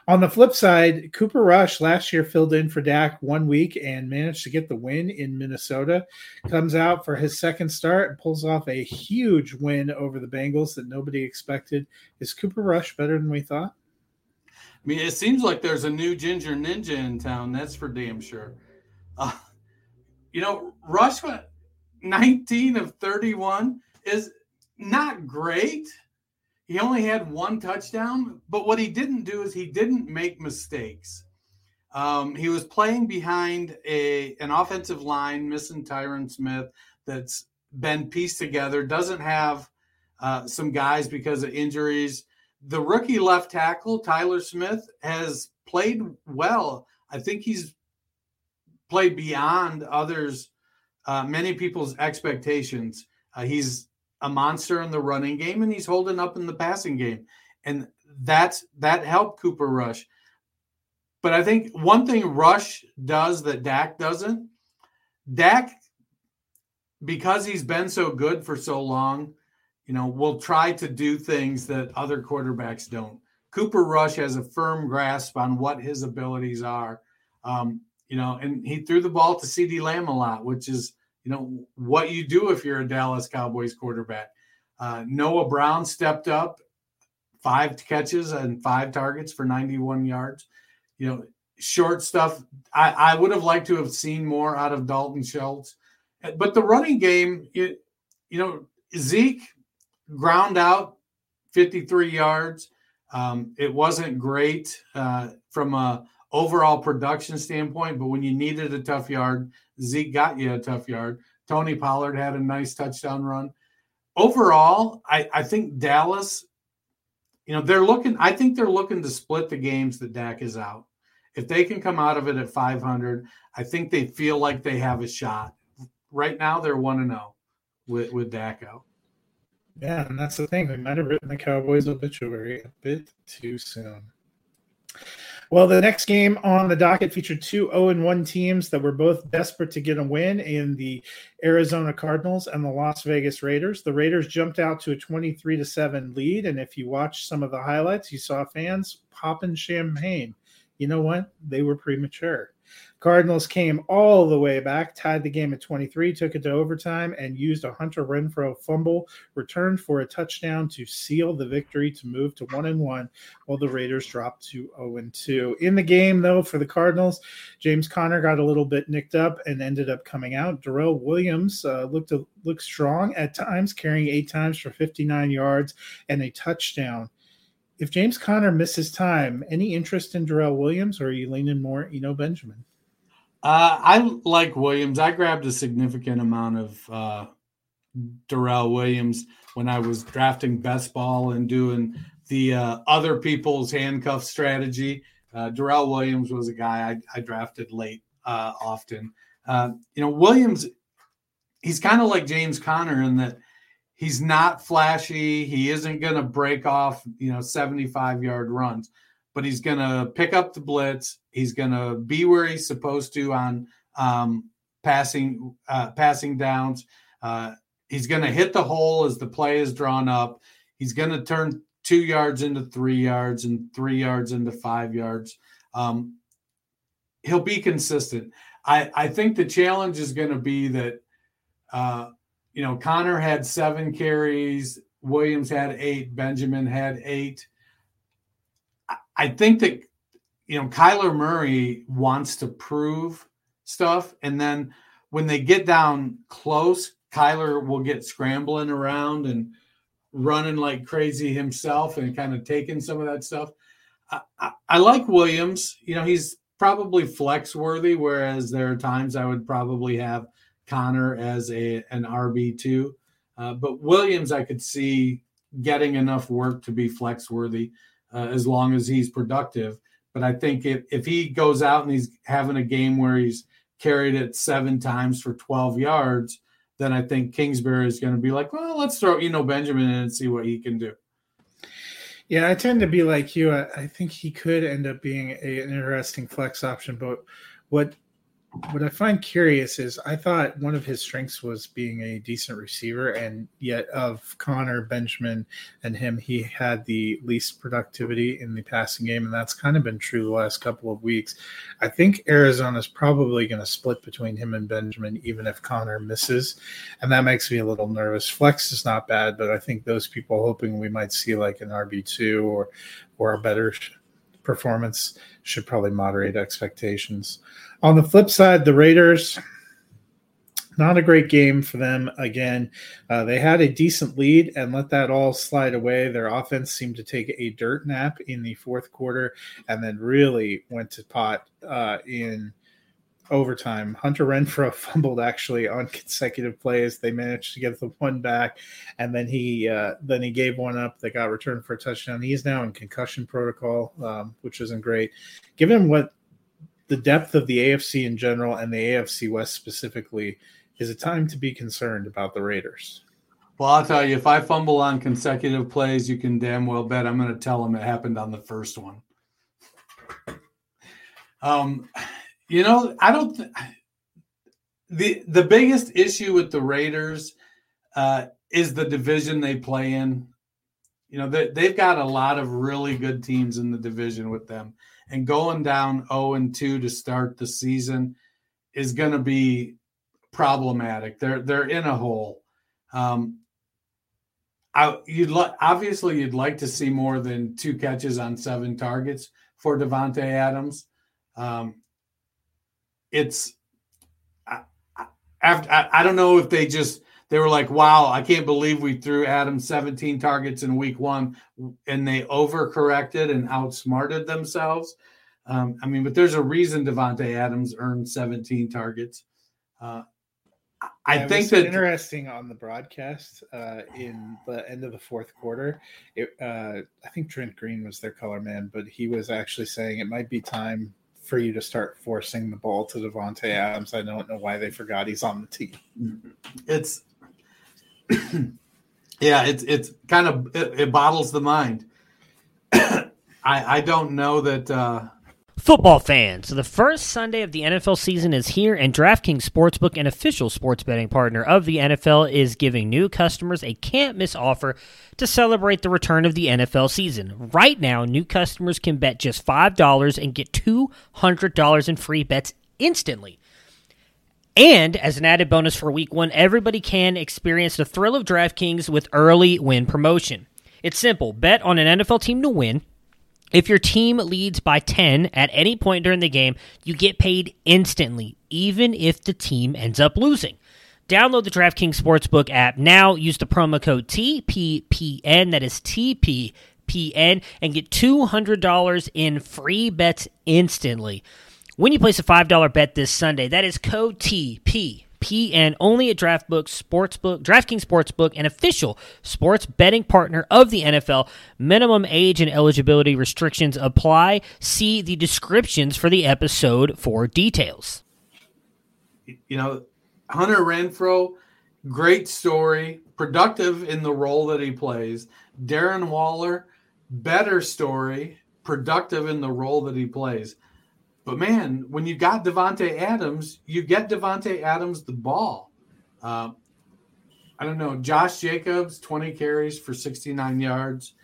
On the flip side, Cooper Rush last year filled in for Dak one week and managed to get the win in Minnesota. Comes out for his second start and pulls off a huge win over the Bengals that nobody expected. Is Cooper Rush better than we thought? I mean, it seems like there's a new ginger ninja in town. That's for damn sure. Uh, you know, Rush went 19 of 31 is not great. He only had one touchdown, but what he didn't do is he didn't make mistakes. Um, he was playing behind a an offensive line, missing Tyron Smith, that's been pieced together. Doesn't have uh, some guys because of injuries. The rookie left tackle Tyler Smith has played well. I think he's played beyond others, uh, many people's expectations. Uh, he's a monster in the running game and he's holding up in the passing game. And that's that helped Cooper Rush. But I think one thing Rush does that Dak doesn't, Dak, because he's been so good for so long, you know, will try to do things that other quarterbacks don't. Cooper Rush has a firm grasp on what his abilities are. Um, you know, and he threw the ball to CeeDee Lamb a lot, which is you know what you do if you're a Dallas Cowboys quarterback. Uh, Noah Brown stepped up, five catches and five targets for 91 yards. You know, short stuff. I, I would have liked to have seen more out of Dalton Schultz, but the running game, it, you know, Zeke ground out 53 yards. Um, it wasn't great uh, from a overall production standpoint, but when you needed a tough yard, Zeke got you a tough yard. Tony Pollard had a nice touchdown run. Overall, I, I think Dallas, you know, they're looking, I think they're looking to split the games that Dak is out. If they can come out of it at 500, I think they feel like they have a shot. Right now, they're 1 to 0 with, with Dak out. Yeah, and that's the thing. We might have written the Cowboys obituary a bit too soon. Well, the next game on the docket featured two 0 1 teams that were both desperate to get a win in the Arizona Cardinals and the Las Vegas Raiders. The Raiders jumped out to a 23 to 7 lead. And if you watch some of the highlights, you saw fans popping champagne. You know what? They were premature. Cardinals came all the way back, tied the game at 23, took it to overtime, and used a Hunter Renfrow fumble, returned for a touchdown to seal the victory to move to 1 and 1, while the Raiders dropped to 0 and 2. In the game, though, for the Cardinals, James Conner got a little bit nicked up and ended up coming out. Darrel Williams uh, looked, looked strong at times, carrying eight times for 59 yards and a touchdown if James Conner misses time, any interest in Darrel Williams, or are you leaning more Eno Benjamin? Uh, I like Williams. I grabbed a significant amount of uh, Darrel Williams when I was drafting best ball and doing the uh, other people's handcuff strategy. Uh, Darrel Williams was a guy I, I drafted late uh, often. Uh, you know, Williams, he's kind of like James Conner in that he's not flashy. He isn't going to break off, you know, 75 yard runs, but he's going to pick up the blitz. He's going to be where he's supposed to on um, passing uh, passing downs. Uh, he's going to hit the hole as the play is drawn up. He's going to turn two yards into three yards and three yards into five yards. Um, he'll be consistent. I, I think the challenge is going to be that uh, you know, Conner had seven carries, Williams had eight, Benjamin had eight. I think that, you know, Kyler Murray wants to prove stuff. And then when they get down close, Kyler will get scrambling around and running like crazy himself and kind of taking some of that stuff. I, I, I like Williams. You know, he's probably flex worthy, whereas there are times I would probably have Conner as a an RB two, uh, but Williams I could see getting enough work to be flex worthy uh, as long as he's productive. But I think if if he goes out and he's having a game where he's carried it seven times for 12 yards, then I think Kingsbury is going to be like, well, let's throw you know Benjamin in and see what he can do. Yeah, I tend to be like you. I, I think he could end up being a, an interesting flex option, but what what I find curious is I thought one of his strengths was being a decent receiver, and yet of Conner Benjamin, and him, he had the least productivity in the passing game, and that's kind of been true the last couple of weeks. I think Arizona's probably going to split between him and Benjamin, even if Conner misses, and that makes me a little nervous. Flex is not bad, but I think those people hoping we might see like an RB two or or a better performance should probably moderate expectations. On the flip side, the Raiders, not a great game for them again. Uh, they had a decent lead and let that all slide away. Their offense seemed to take a dirt nap in the fourth quarter and then really went to pot uh, in overtime. Hunter Renfrow fumbled actually on consecutive plays. They managed to get the one back, and then he uh, then he gave one up that got returned for a touchdown. He's now in concussion protocol, um, which isn't great. Given what the depth of the AFC in general and the AFC West specifically, is it time to be concerned about the Raiders? Well, I'll tell you, if I fumble on consecutive plays, you can damn well bet I'm going to tell them it happened on the first one. Um, you know, I don't. Th- the The biggest issue with the Raiders uh, is the division they play in. You know, they, they've got a lot of really good teams in the division with them and going down 0 and 2 to start the season is going to be problematic. They're they're in a hole. Um, I, you'd like obviously you'd like to see more than two catches on seven targets for Davante Adams. Um, it's I, after I, I don't know if they just they were like, wow, I can't believe we threw Adam 17 targets in week one and they overcorrected and outsmarted themselves. Um, I mean, but there's a reason Davante Adams earned 17 targets. Uh, I yeah, think that interesting on the broadcast uh, in the end of the fourth quarter. It, uh, I think Trent Green was their color man, but he was actually saying it might be time for you to start forcing the ball to Davante Adams. I don't know why they forgot he's on the team. It's yeah, it's it's kind of it, it bottles the mind. I I don't know that uh, Football fans, the first Sunday of the NFL season is here, and DraftKings Sportsbook, an official sports betting partner of the NFL, is giving new customers a can't miss offer to celebrate the return of the NFL season. Right now, new customers can bet just $5 and get $200 in free bets instantly. And as an added bonus for week one, everybody can experience the thrill of DraftKings with early win promotion. It's simple bet on an NFL team to win if your team leads by 10 at any point during the game, you get paid instantly, even if the team ends up losing. Download the DraftKings Sportsbook app now. Use the promo code TPPN, that is TPPN, and get $200 in free bets instantly. When you place a $5 bet this Sunday, that is code TP PN only at DraftBook Sportsbook, DraftKings Sportsbook, an official sports betting partner of the NFL. Minimum age and eligibility restrictions apply. See the descriptions for the episode for details. You know, Hunter Renfrow, great story, productive in the role that he plays. Darren Waller, better story, productive in the role that he plays. But man, when you got Davante Adams, you get Davante Adams the ball. Uh, I don't know. Josh Jacobs, 20 carries for 69 yards.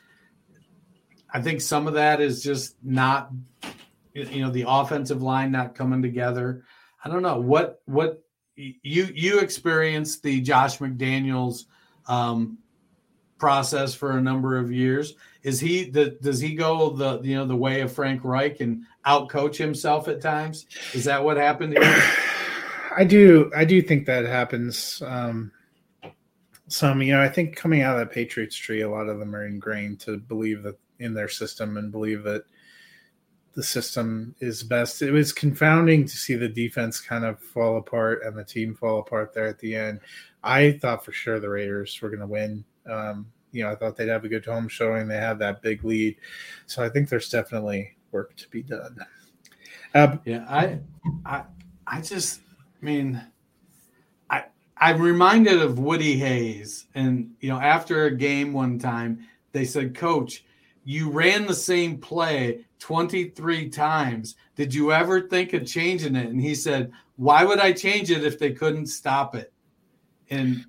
I think some of that is just not, you know, the offensive line not coming together. I don't know what what you you experienced the Josh McDaniels um, process for a number of years. Is he the, does he go the you know the way of Frank Reich and outcoach himself at times? Is that what happened? I do I do think that happens. Um, some you know I think coming out of that Patriots tree, a lot of them are ingrained to believe that in their system and believe that the system is best. It was confounding to see the defense kind of fall apart and the team fall apart there at the end. I thought for sure the Raiders were going to win. Um, you know, I thought they'd have a good home showing. They had that big lead, so I think there's definitely work to be done. Uh, yeah, I, I, I just, I mean, I, I'm reminded of Woody Hayes, and you know, after a game one time, they said, "Coach, you ran the same play 23 times. Did you ever think of changing it?" And he said, "Why would I change it if they couldn't stop it?" And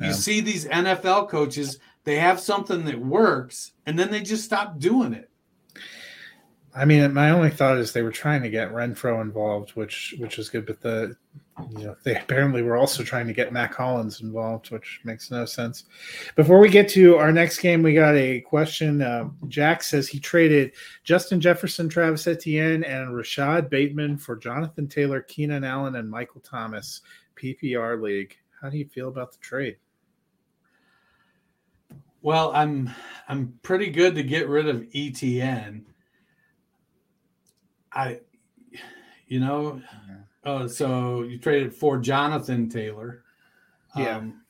you see these NFL coaches, they have something that works, and then they just stop doing it. I mean, my only thought is they were trying to get Renfrow involved, which which is good, but the you know they apparently were also trying to get Mack Hollins involved, which makes no sense. Before we get to our next game, we got a question. Uh, Jack says he traded Justin Jefferson, Travis Etienne, and Rashod Bateman for Jonathan Taylor, Keenan Allen, and Michael Thomas PPR league. How do you feel about the trade? Well, I'm I'm pretty good to get rid of Etienne. I, you know, oh, so you traded for Jonathan Taylor. Yeah. Um,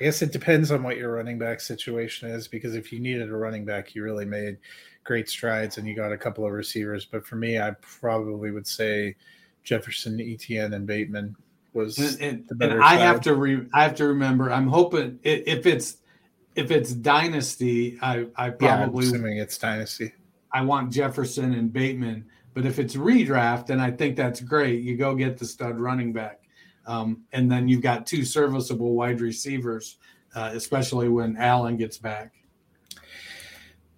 I guess it depends on what your running back situation is because if you needed a running back, you really made great strides and you got a couple of receivers. But for me, I probably would say Jefferson, Etienne, and Bateman was and, and, and I have to re, I have to remember. I'm hoping if it's if it's dynasty, I I probably yeah, assuming it's dynasty. I want Jefferson and Bateman, but if it's redraft, then I think that's great. You go get the stud running back, um, and then you've got two serviceable wide receivers, uh, especially when Allen gets back.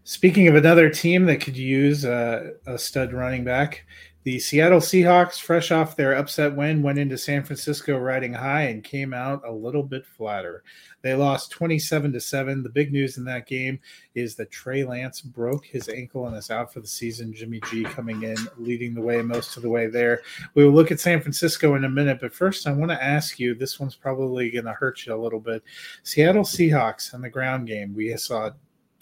Speaking of another team that could use uh, a stud running back, the Seattle Seahawks, fresh off their upset win, went into San Francisco riding high and came out a little bit flatter. They lost 27 to 7. The big news in that game is that Trey Lance broke his ankle and is out for the season. Jimmy G coming in, leading the way most of the way there. We will look at San Francisco in a minute, but first I want to ask you this one's probably going to hurt you a little bit. Seattle Seahawks in the ground game. We saw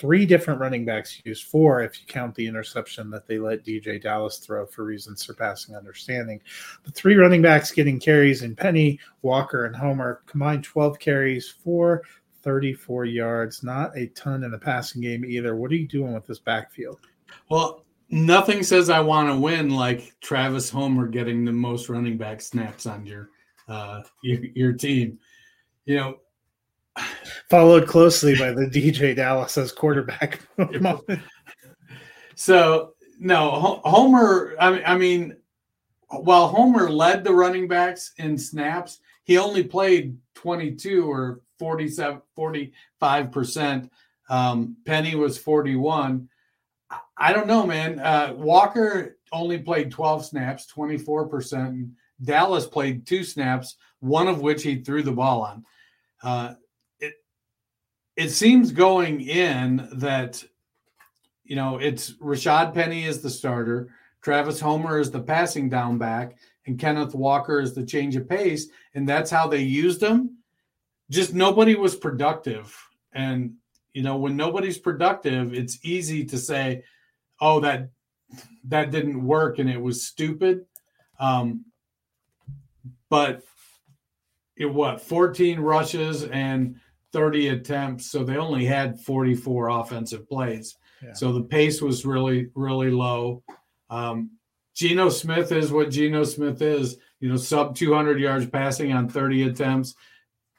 three different running backs used, four if you count the interception that they let DeeJay Dallas throw for reasons surpassing understanding. The three running backs getting carries in Penny, Walker, and Homer combined 12 carries for 34 yards. Not a ton in the passing game either. What are you doing with this backfield? Well, nothing says I want to win like Travis Homer getting the most running back snaps on your uh, your, your team. You know, followed closely by the DeeJay Dallas as quarterback so no, Homer. I mean, while Homer led the running backs in snaps, he only played 22 or 47, 45 percent. Um, Penny was 41. I don't know, man. Uh, Walker only played 12 snaps, 24 percent. Dallas played two snaps, one of which he threw the ball on. Uh, it seems going in that you know it's Rashaad Penny is the starter, Travis Homer is the passing down back, and Kenneth Walker is the change of pace, and that's how they used them. Just nobody was productive, and you know when nobody's productive, it's easy to say, "Oh, that that didn't work and it was stupid." Um, but it what 14 rushes and 30 attempts so they only had 44 offensive plays yeah. so the pace was really really low um, Geno Smith is what Geno Smith is you know sub 200 yards passing on 30 attempts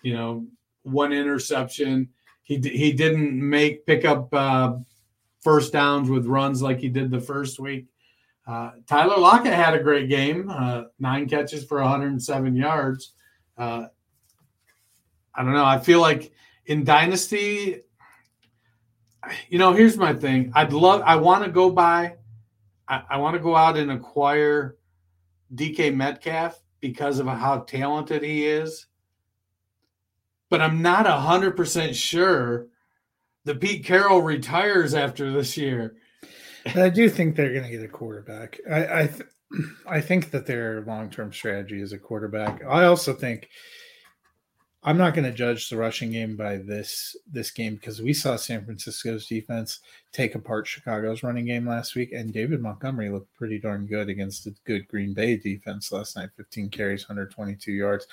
you know one interception he he didn't make pick up uh, first downs with runs like he did the first week uh, Tyler Lockett had a great game, uh, nine catches for 107 yards. I don't know. I feel like in Dynasty, you know, here's my thing. I'd love, I want to go buy, I, I want to go out and acquire DK Metcalf because of how talented he is. But I'm not 100% sure that Pete Carroll retires after this year. I do think they're going to get a quarterback. I I, th- I think that their long term strategy is a quarterback. I also think I'm not going to judge the rushing game by this this game because we saw San Francisco's defense take apart Chicago's running game last week, and David Montgomery looked pretty darn good against a good Green Bay defense last night. 15 carries, 122 yards.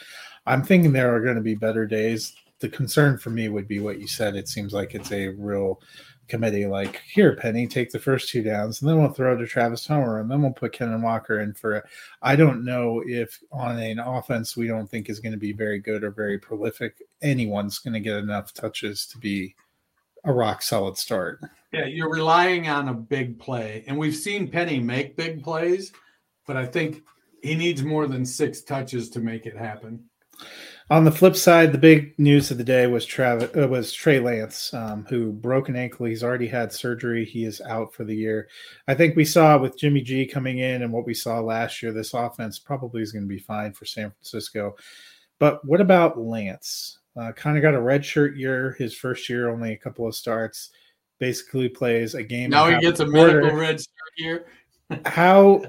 I'm thinking there are going to be better days. The concern for me would be what you said. It seems like it's a real committee like here penny take the first two downs and then we'll throw to travis homer and then we'll put kenan walker in for it i don't know if on an offense we don't think is going to be very good or very prolific anyone's going to get enough touches to be a rock solid start. Yeah you're relying on a big play and we've seen penny make big plays but i think he needs more than six touches to make it happen on the flip side, the big news of the day was Travis uh, was Trey Lance, um, who broke an ankle. He's already had surgery. He is out for the year. I think we saw with Jimmy G coming in and what we saw last year, this offense probably is going to be fine for San Francisco. But what about Lance? Uh, kind of got a red shirt year. His first year, only a couple of starts. Basically plays a game. Now he gets a medical red shirt year. how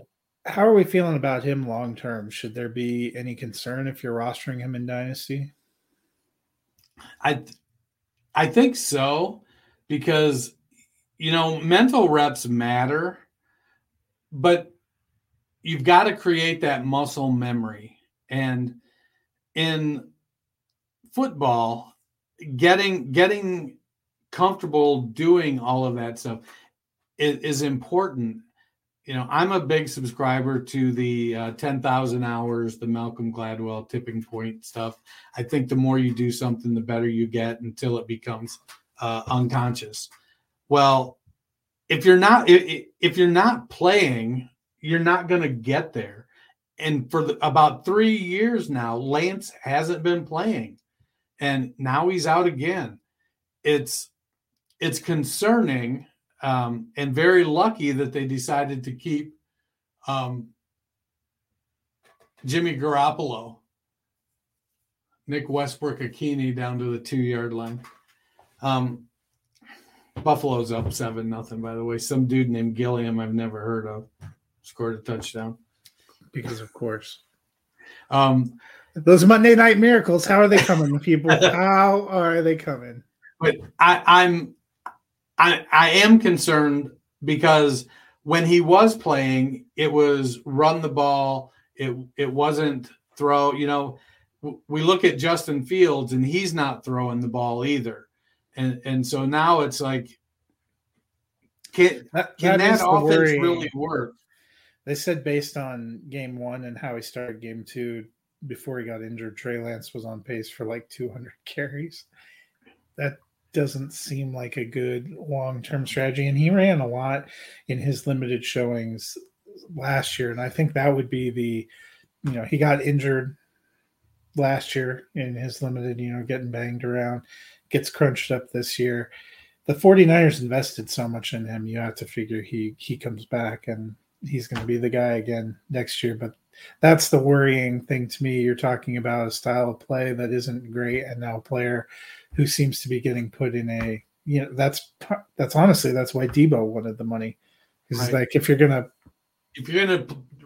how are we feeling about him long term? Should there be any concern if you're rostering him in Dynasty? I I think so because you know mental reps matter, but you've got to create that muscle memory. And in football, getting getting comfortable doing all of that stuff is, is important you know, I'm a big subscriber to the uh, 10,000 hours, the Malcolm Gladwell tipping point stuff. I think the more you do something, the better you get until it becomes uh, unconscious. Well, if you're not if you're not playing, you're not going to get there. And for the, about three years now, Lance hasn't been playing, and now he's out again. It's it's concerning um, and very lucky that they decided to keep um, Jimmy Garoppolo, Nick Westbrook-Ikhine down to the two yard line. Um, Buffalo's up seven nothing. By the way, some dude named Gilliam I've never heard of scored a touchdown. Because of course. Um, those Monday night miracles. How are they coming, people? how are they coming? But I, I'm I, I am concerned because when he was playing, it was run the ball. It it wasn't throw. You know, we look at Justin Fields and he's not throwing the ball either, and and so now it's like, can that, can that, that offense really work? They said based on game one and how he started game two before he got injured, Trey Lance was on pace for like 200 carries. That doesn't seem like a good long term strategy. And he ran a lot in his limited showings last year. And I think that would be the, you know, he got injured last year in his limited, you know, getting banged around, gets crunched up this year. The 49ers invested so much in him, you have to figure he he comes back and he's going to be the guy again next year. But that's the worrying thing to me. You're talking about a style of play that isn't great, and now a player who seems to be getting put in a you know that's that's honestly that's why Debo wanted the money because right. like if you're gonna if you're gonna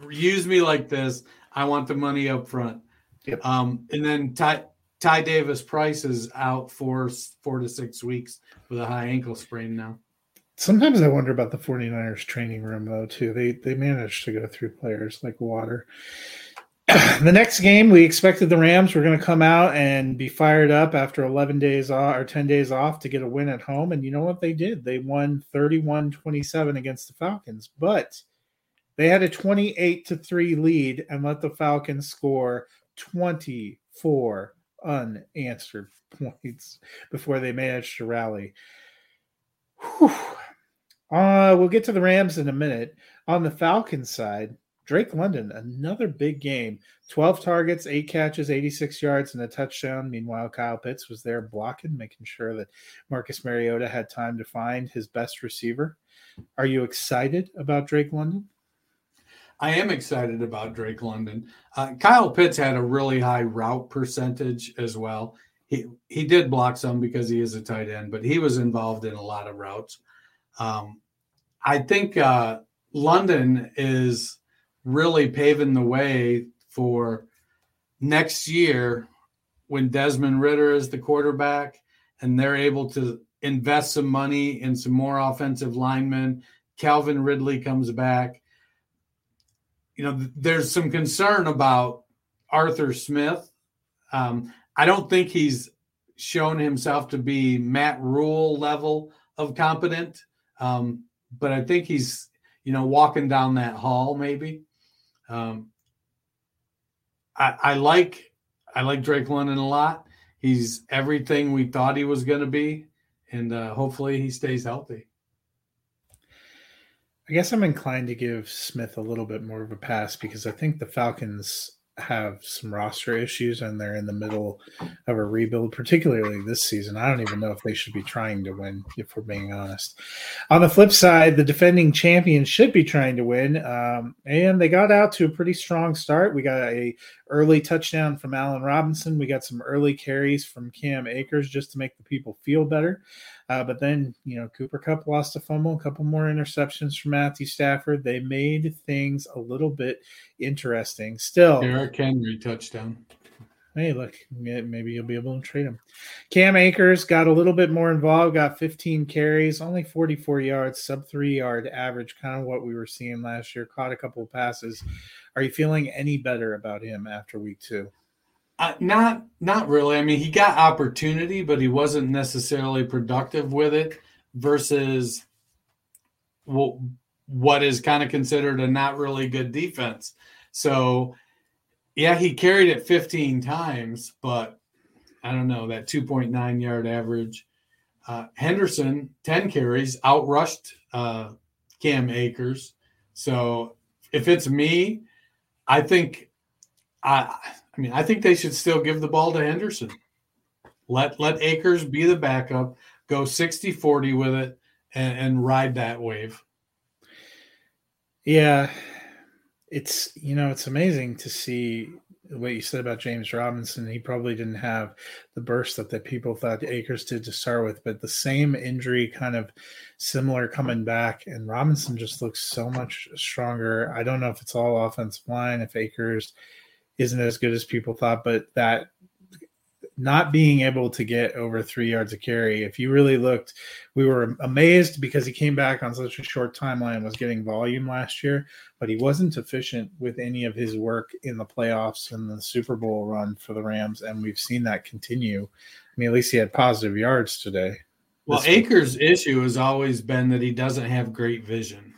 use me like this, I want the money up front. Yep. Um, and then Ty Ty Davis Price is out for four to six weeks with a high ankle sprain now. Sometimes I wonder about the 49ers training room though too. They they managed to go through players like water. The next game we expected the Rams were going to come out and be fired up after 11 days off or 10 days off to get a win at home and you know what they did? They won 31-27 against the Falcons. But they had a 28 to 3 lead and let the Falcons score 24 unanswered points before they managed to rally. Whew. Uh, we'll get to the Rams in a minute. On the Falcons side, Drake London, another big game. 12 targets, eight catches, 86 yards, and a touchdown. Meanwhile, Kyle Pitts was there blocking, making sure that Marcus Mariota had time to find his best receiver. Are you excited about Drake London? I am excited about Drake London. Uh, Kyle Pitts had a really high route percentage as well. He he did block some because he is a tight end, but he was involved in a lot of routes. Um, I think uh, London is really paving the way for next year when Desmond Ridder is the quarterback and they're able to invest some money in some more offensive linemen. Calvin Ridley comes back you know, there's some concern about Arthur Smith. Um, I don't think he's shown himself to be Matt Rhule level of competent, um, but I think he's, you know, walking down that hall maybe. Um, I, I like I like Drake London a lot. He's everything we thought he was going to be, and uh, hopefully he stays healthy. I guess I'm inclined to give Smith a little bit more of a pass because I think the Falcons have some roster issues and they're in the middle of a rebuild, particularly this season. I don't even know if they should be trying to win, if we're being honest. On the flip side, the defending champions should be trying to win, um, and they got out to a pretty strong start. We got a early touchdown from Allen Robinson. We got some early carries from Cam Akers just to make the people feel better. Uh, but then, you know, Cooper Kupp lost a fumble, a couple more interceptions from Matthew Stafford. They made things a little bit interesting. Still, Derrick Henry touchdown. Hey, look, maybe you'll be able to trade him. Cam Akers got a little bit more involved, got 15 carries, only 44 yards, sub three yard average, kind of what we were seeing last year. Caught a couple of passes. Are you feeling any better about him after week two? Uh, not not really. I mean, he got opportunity, but he wasn't necessarily productive with it. Versus what what is kind of considered a not really good defense. So, yeah, he carried it 15 times, but I don't know that 2.9 yard average. Uh, Henderson 10 carries outrushed uh, Cam Akers. So if it's me, I think I I mean, I think they should still give the ball to Henderson. Let let Akers be the backup, go 60-40 with it and, and ride that wave. Yeah. It's you know, it's amazing to see what you said about James Robinson. He probably didn't have the burst that, that people thought Akers did to start with, but the same injury kind of similar coming back, and Robinson just looks so much stronger. I don't know if it's all offensive line, if Akers isn't as good as people thought, but that not being able to get over three yards of carry, if you really looked, we were amazed because he came back on such a short timeline, was getting volume last year, but he wasn't efficient with any of his work in the playoffs and the Super Bowl run for the Rams. And we've seen that continue. I mean, at least he had positive yards today. Well, Akers' issue has always been that he doesn't have great vision.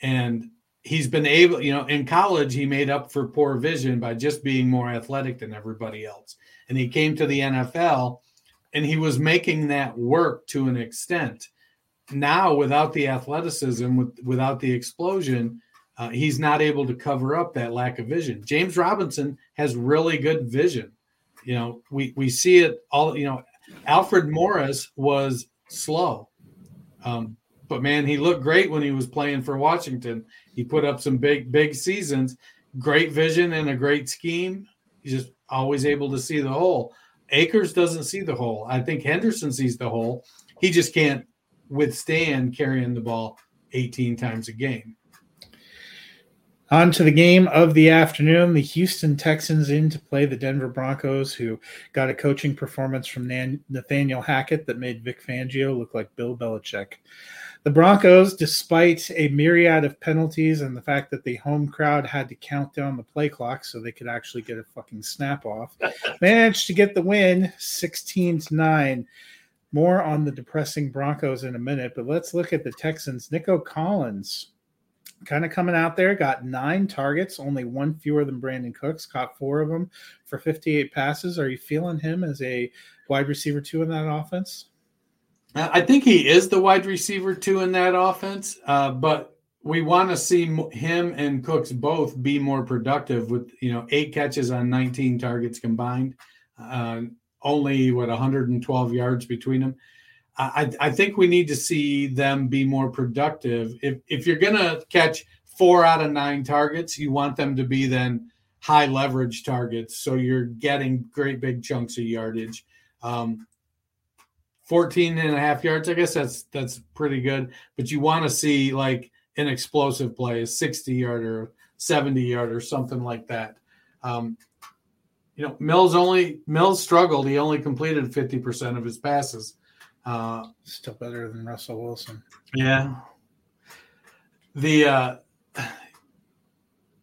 And he's been able, you know, in college, he made up for poor vision by just being more athletic than everybody else. And he came to the NFL and he was making that work to an extent. Now, without the athleticism, with, without the explosion, uh, he's not able to cover up that lack of vision. James Robinson has really good vision. You know, we we see it all. You know, Alfred Morris was slow, um, but man, he looked great when he was playing for Washington. He put up some big big seasons. Great vision and a great scheme. He's just always able to see the hole. Akers doesn't see the hole. I think Henderson sees the hole. He just can't withstand carrying the ball 18 times a game. On to the game of the afternoon. The Houston Texans in to play the Denver Broncos, who got a coaching performance from Nathaniel Hackett that made Vic Fangio look like Bill Belichick. The Broncos, despite a myriad of penalties and the fact that the home crowd had to count down the play clock so they could actually get a fucking snap off, managed to get the win 16 to 9. More on the depressing Broncos in a minute, but let's look at the Texans. Nico Collins kind of coming out there, got nine targets, only one fewer than Brandin Cooks, caught four of them for 58 passes. Are you feeling him as a wide receiver two in that offense? I think he is the wide receiver two in that offense, uh, but we want to see him and Cooks both be more productive with you know eight catches on 19 targets combined, uh, only what 112 yards between them. I, I think we need to see them be more productive. If if you're gonna catch four out of nine targets, you want them to be then high leverage targets, so you're getting great big chunks of yardage. Um, 14 and a half yards, I guess that's that's pretty good. But you want to see like an explosive play, a 60 yarder, 70 yarder, something like that. Um, you know, Mills only Mills struggled. He only completed 50% of his passes. Uh, Still better than Russell Wilson. Yeah. The uh,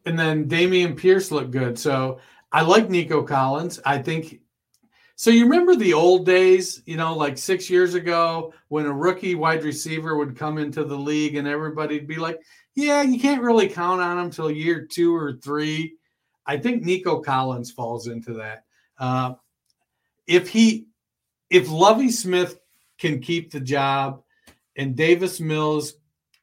and then Dameon Pierce looked good. So I like Nico Collins. I think so. You remember the old days, you know, like six years ago when a rookie wide receiver would come into the league and everybody'd be like, yeah, you can't really count on him till year two or three. I think Nico Collins falls into that. Uh, if he, if Lovie Smith can keep the job and Davis Mills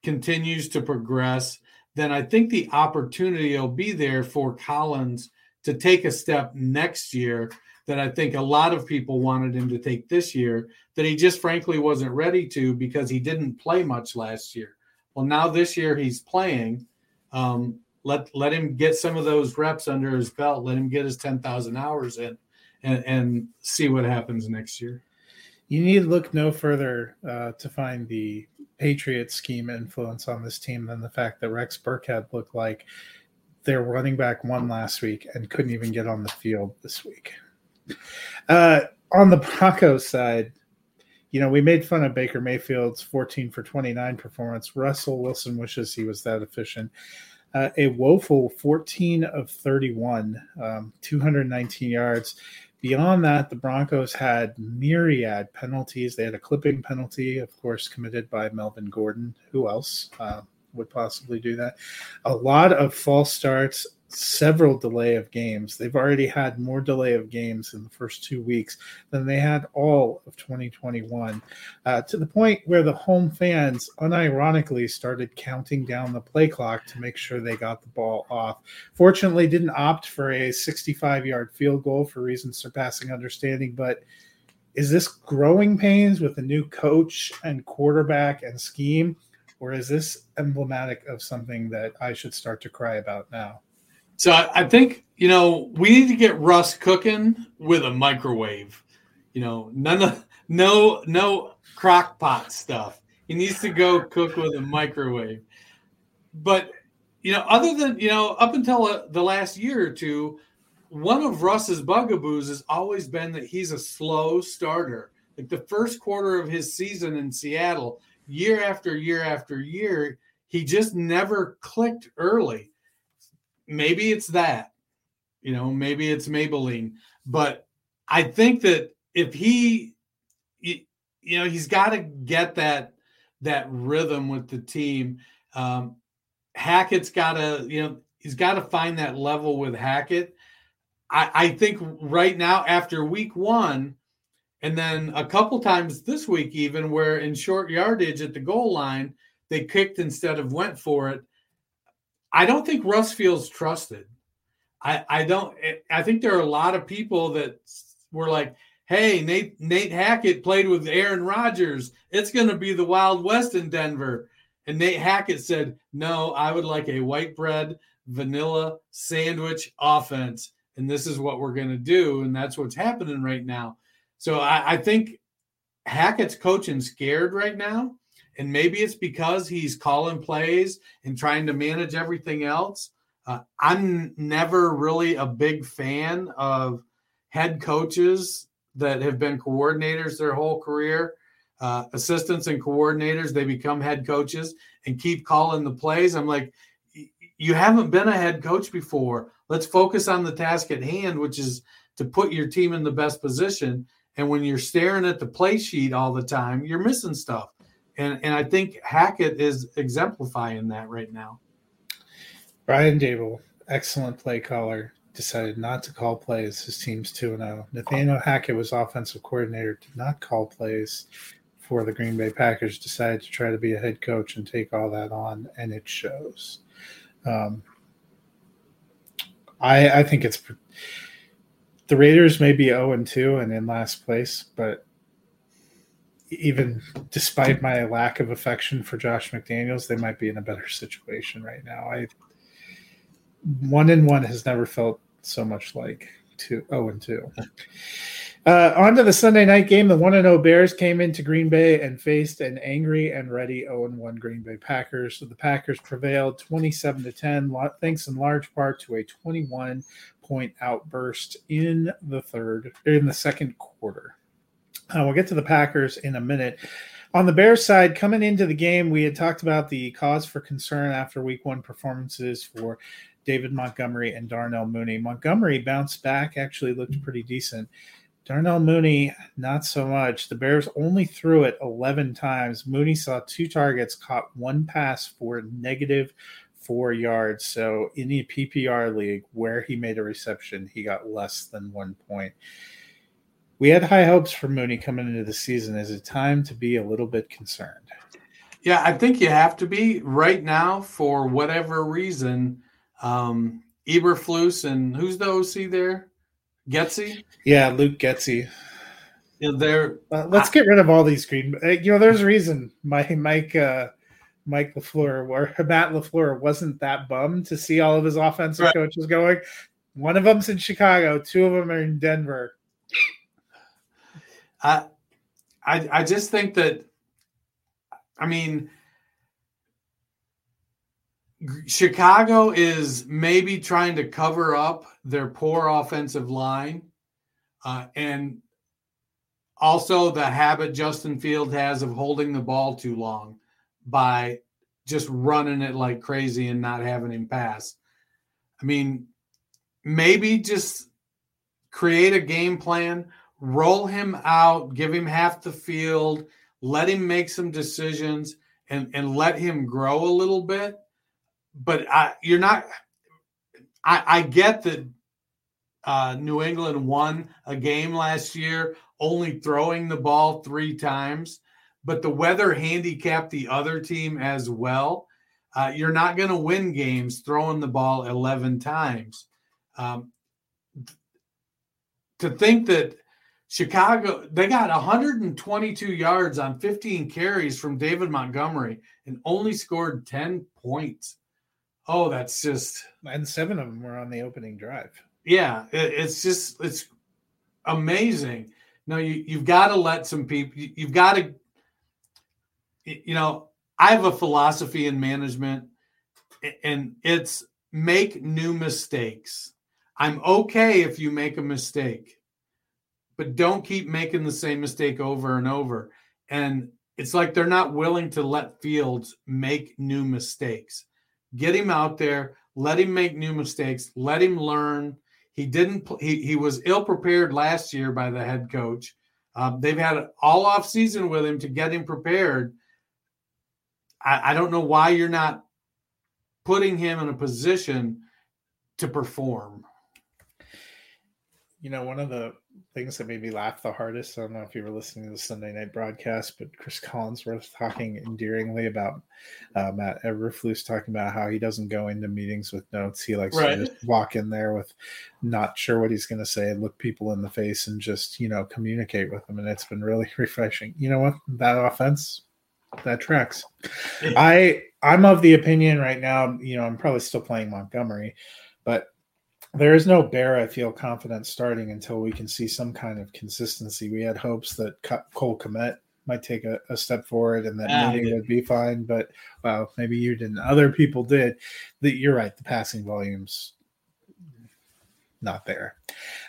continues to progress, then I think the opportunity will be there for Collins to take a step next year that I think a lot of people wanted him to take this year that he just frankly wasn't ready to because he didn't play much last year. Well, now this year he's playing. Um, let let him get some of those reps under his belt. Let him get his ten thousand hours in, and, and see what happens next year you need look no further uh, to find the Patriot scheme influence on this team than the fact that Rex Burkhead looked like their running back one last week and couldn't even get on the field this week. Uh, on the Broncos side, you know, we made fun of Baker Mayfield's 14 for 29 performance. Russell Wilson wishes he was that efficient. Uh, a woeful 14 of 31, um, 219 yards. Beyond that, the Broncos had myriad penalties. They had a clipping penalty, of course, committed by Melvin Gordon. Who else uh, would possibly do that? A lot of false starts, several delay of games. They've already had more delay of games in the first two weeks than they had all of 2021, uh, to the point where the home fans unironically started counting down the play clock to make sure they got the ball off. Fortunately, didn't opt for a 65 yard field goal for reasons surpassing understanding, but is this growing pains with a new coach and quarterback and scheme? Or is this emblematic of something that I should start to cry about now? So I, I think you know we need to get Russ cooking with a microwave. You know, none of no no crock pot stuff. He needs to go cook with a microwave. But you know, other than you know, up until uh, the last year or two, one of Russ's bugaboos has always been that he's a slow starter. Like the first quarter of his season in Seattle, year after year after year, he just never clicked early maybe it's that, you know, maybe it's Maybelline, but I think that if he, you know, he's got to get that that rhythm with the team. Um, Hackett's got to, you know, he's got to find that level with Hackett. I, I think right now, after week one, And then a couple times this week, even where in short yardage at the goal line, they kicked instead of went for it. I don't think Russ feels trusted. I, I don't. I think there are a lot of people that were like, "Hey, Nate Nate Hackett played with Aaron Rodgers. It's going to be the Wild West in Denver." And Nate Hackett said, "No, I would like a white bread vanilla sandwich offense, and this is what we're going to do." And that's what's happening right now. So I, I think Hackett's coaching scared right now, and maybe it's because he's calling plays and trying to manage everything else. Uh, I'm never really a big fan of head coaches that have been coordinators their whole career. Uh, assistants and coordinators, they become head coaches and keep calling the plays. I'm like, you haven't been a head coach before. Let's focus on the task at hand, which is to put your team in the best position. And when you're staring at the play sheet all the time, you're missing stuff. And and I think Hackett is exemplifying that right now. Brian Daboll, excellent play caller, decided not to call plays. His team's 2 0. Nathaniel Hackett was offensive coordinator, did not call plays for the Green Bay Packers, decided to try to be a head coach and take all that on, and it shows. Um, I, I think it's the Raiders may be 0 and 2 and in last place, but even despite my lack of affection for Josh McDaniels, they might be in a better situation right now. I one and one has never felt so much like two oh and two. Uh, on to the Sunday night game. The 1 and 0 Bears came into Green Bay and faced an angry and ready 0 and 1 Green Bay Packers. So the Packers prevailed 27 to 10, thanks in large part to a 21 point outburst in the third, in the second quarter. Uh, we'll get to the Packers in a minute. On the Bears side, coming into the game, we had talked about the cause for concern after week one performances for David Montgomery and Darnell Mooney. Montgomery bounced back, actually looked pretty decent. Darnell Mooney, not so much. The Bears only threw it 11 times. Mooney saw two targets, caught one pass for negative four yards. So in the PPR league where he made a reception, he got less than one point. We had high hopes for Mooney coming into the season. Is it time to be a little bit concerned? Yeah, I think you have to be right now for whatever reason. Um, Eberflus and who's the OC there? Getsy? Yeah, Luke Getsy. Yeah, there. Uh, let's I, get rid of all these green. Uh, you know, there's a reason my Mike uh, Mike Lafleur or Matt Lafleur wasn't that bummed to see all of his offensive right. coaches going. One of them's in Chicago. Two of them are in Denver. I, I, I just think that. I mean, Chicago is maybe trying to cover up their poor offensive line, uh, and also the habit Justin Field has of holding the ball too long by just running it like crazy and not having him pass. I mean, maybe just create a game plan, roll him out, give him half the field, let him make some decisions, and and let him grow a little bit but I, you're not. I, I get that uh, New England won a game last year, only throwing the ball three times, but the weather handicapped the other team as well. Uh, you're not going to win games throwing the ball 11 times. Um, to think that Chicago, they got 122 yards on 15 carries from David Montgomery and only scored 10 points. Oh, that's just and seven of them were on the opening drive. Yeah, it, it's just it's amazing. No, you you've got to let some people. You, you've got to, you know, I have a philosophy in management, and it's make new mistakes. I'm okay if you make a mistake, but don't keep making the same mistake over and over. And it's like they're not willing to let Fields make new mistakes get him out there, let him make new mistakes, let him learn. He didn't. He he was ill prepared last year by the head coach. Um, they've had all off season with him to get him prepared. I, I don't know why you're not putting him in a position to perform. You know, one of the things that made me laugh the hardest, I don't know if you were listening to the Sunday night broadcast, but Chris Collinsworth talking endearingly about uh, Matt Eberflus talking about how he doesn't go into meetings with notes. He likes Right. to just walk in there with not sure what he's going to say, look people in the face, and just, you know, communicate with them. And it's been really refreshing. You know what? That offense, that tracks. I I'm of the opinion right now, you know, I'm probably still playing Montgomery, but there is no bear I feel confident starting until we can see some kind of consistency. We had hopes that Co- Cole Kmet might take a, a step forward and that Ah, would be fine, but well, maybe you didn't. Other people did. That you're right. The passing volumes not there.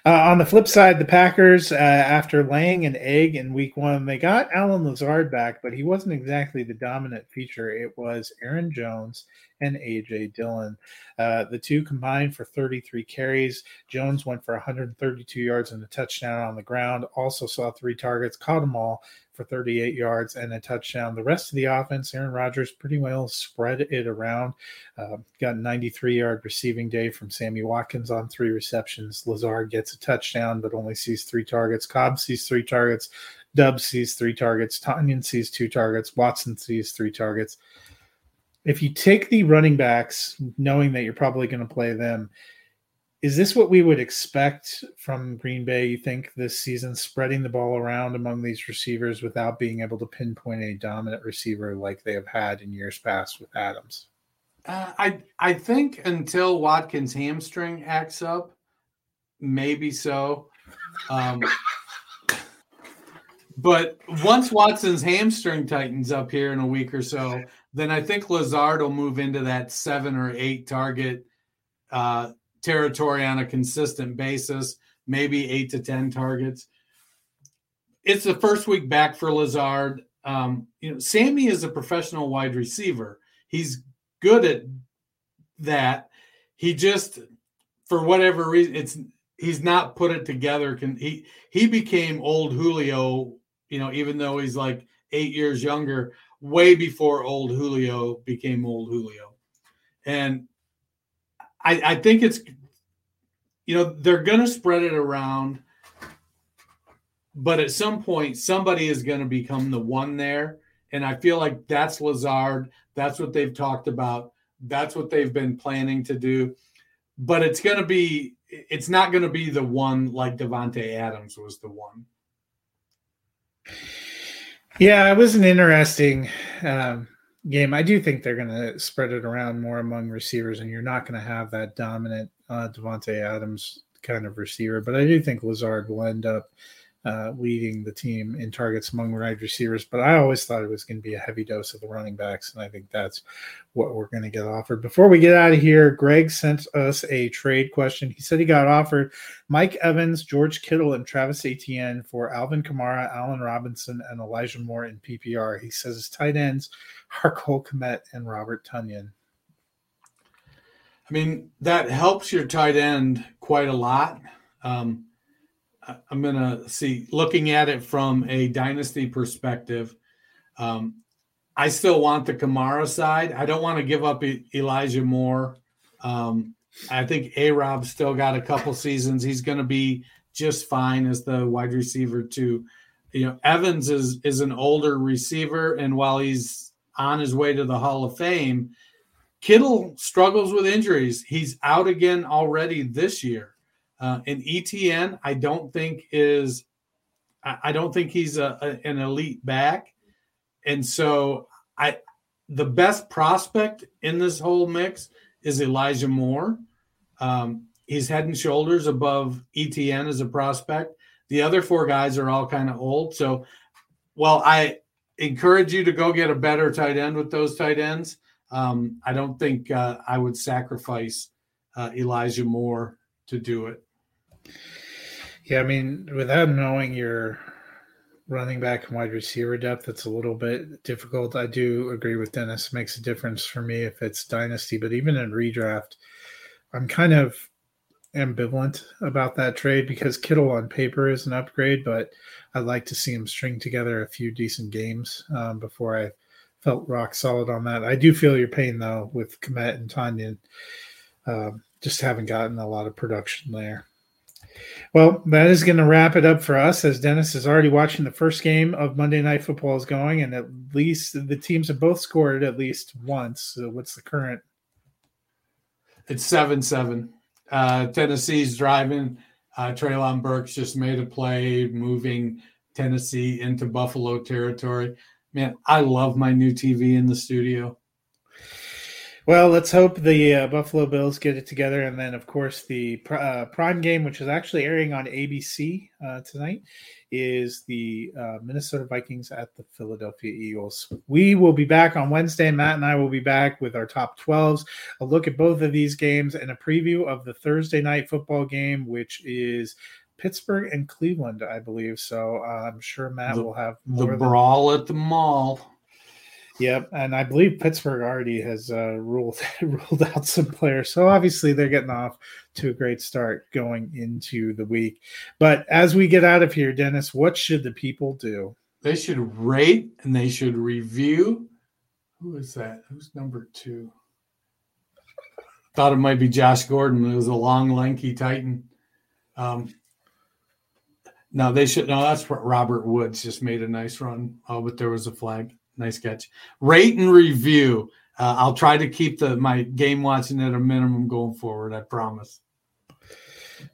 Uh, on the flip side, the Packers, uh, after laying an egg in week one, they got Allen Lazard back, but he wasn't exactly the dominant feature. It was Aaron Jones and AJ Dillon. Uh, the two combined for 33 carries. Jones went for 132 yards and a touchdown on the ground. Also saw three targets, caught them all for 38 yards and a touchdown. The rest of the offense, Aaron Rodgers pretty well spread it around. Uh, got 93 yard receiving day from Sammy Watkins on three receptions. Lazard gets a touchdown, but only sees three targets. Cobb sees three targets. Dub sees three targets. Tonyan sees two targets. Watson sees three targets. If you take the running backs, knowing that you're probably going to play them, is this what we would expect from Green Bay? You think this season, spreading the ball around among these receivers without being able to pinpoint a dominant receiver like they have had in years past with Adams? Uh, I I think until Watkins' hamstring acts up, maybe so. Um, but once Watson's hamstring tightens up here in a week or so, then I think Lazard will move into that seven or eight target uh, territory on a consistent basis, maybe eight to ten targets. It's the first week back for Lazard. Um, you know, Sammy is a professional wide receiver. He's good at that. He just, for whatever reason, it's he's not put it together. Can he? He became old Julio. You know, even though he's like eight years younger, way before old Julio became old Julio, and I, I think it's, you know, they're gonna spread it around, but at some point somebody is gonna become the one there, and I feel like that's Lazard. That's what they've talked about. That's what they've been planning to do. But it's going to be, it's not going to be the one like Davante Adams was the one. Yeah, it was an interesting um, game. I do think they're going to spread it around more among receivers, and you're not going to have that dominant uh, Davante Adams kind of receiver. But I do think Lazard will end up uh, leading the team in targets among wide receivers. But I always thought it was going to be a heavy dose of the running backs, and I think that's what we're going to get offered. Before we get out of here, Greg sent us a trade question. He said he got offered Mike Evans, George Kittle, and Travis Etienne for Alvin Kamara, Allen Robinson, and Elijah Moore in PPR. He says his tight ends are Cole Kmet and Robert Tonyan. I mean, that helps your tight end quite a lot. Um, I'm going to see, looking at it from a dynasty perspective, um, I still want the Kamara side. I don't want to give up E- Elijah Moore. Um, I think A Rob still got a couple seasons. He's going to be just fine as the wide receiver too. You know, Evans is is an older receiver, and while he's on his way to the Hall of Fame, Kittle struggles with injuries. He's out again already this year. Uh, and Etienne, I don't think is, I, I don't think he's a, a- an elite back. And so I, the best prospect in this whole mix is Elijah Moore. Um, he's head and shoulders above Etienne as a prospect. The other four guys are all kind of old. So, well, I encourage you to go get a better tight end with those tight ends. Um, I don't think uh, I would sacrifice uh, Elijah Moore to do it. Yeah, I mean, without knowing your running back and wide receiver depth, it's a little bit difficult. I do agree with Dennis. It makes a difference for me if it's dynasty, but even in redraft, I'm kind of ambivalent about that trade because Kittle on paper is an upgrade, but I'd like to see him string together a few decent games um, before I felt rock solid on that. I do feel your pain though with Kmet and Tonyan. Um, just haven't gotten a lot of production there. Well, that is going to wrap it up for us as Dennis is already watching the first game of Monday Night Football is going, and at least the teams have both scored at least once. So what's the current? It's 7 7. Uh, Tennessee's driving. Uh, Treylon Burks just made a play, moving Tennessee into Buffalo territory. Man, I love my new TV in the studio. Well, let's hope the uh, Buffalo Bills get it together, and then, of course, the uh, prime game, which is actually airing on ABC uh, tonight, is the uh, Minnesota Vikings at the Philadelphia Eagles. We will be back on Wednesday. Matt and I will be back with our top 12s, a look at both of these games, and a preview of the Thursday night football game, which is Pittsburgh and Cleveland, I believe. So uh, I'm sure Matt The- will have The than- brawl at the mall. Yep, and I believe Pittsburgh already has uh, ruled ruled out some players. So obviously they're getting off to a great start going into the week. But as we get out of here, Dennis, what should the people do? They should rate and they should review. Who is that? Who's number two? Thought it might be Josh Gordon. It was a long, lanky Titan. Um, no, they should. No, that's what Robert Woods just made a nice run. Oh, but there was a flag. Nice catch. Rate and review. Uh, I'll try to keep the my game watching at a minimum going forward. I promise.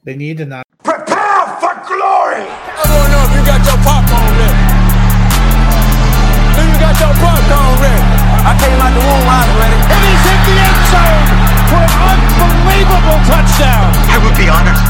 They need to not. Prepare for glory! I don't know if you got your popcorn ready. Do you got your popcorn ready? I came out the womb, I was ready. And he's hit the end zone for an unbelievable touchdown. I would be honored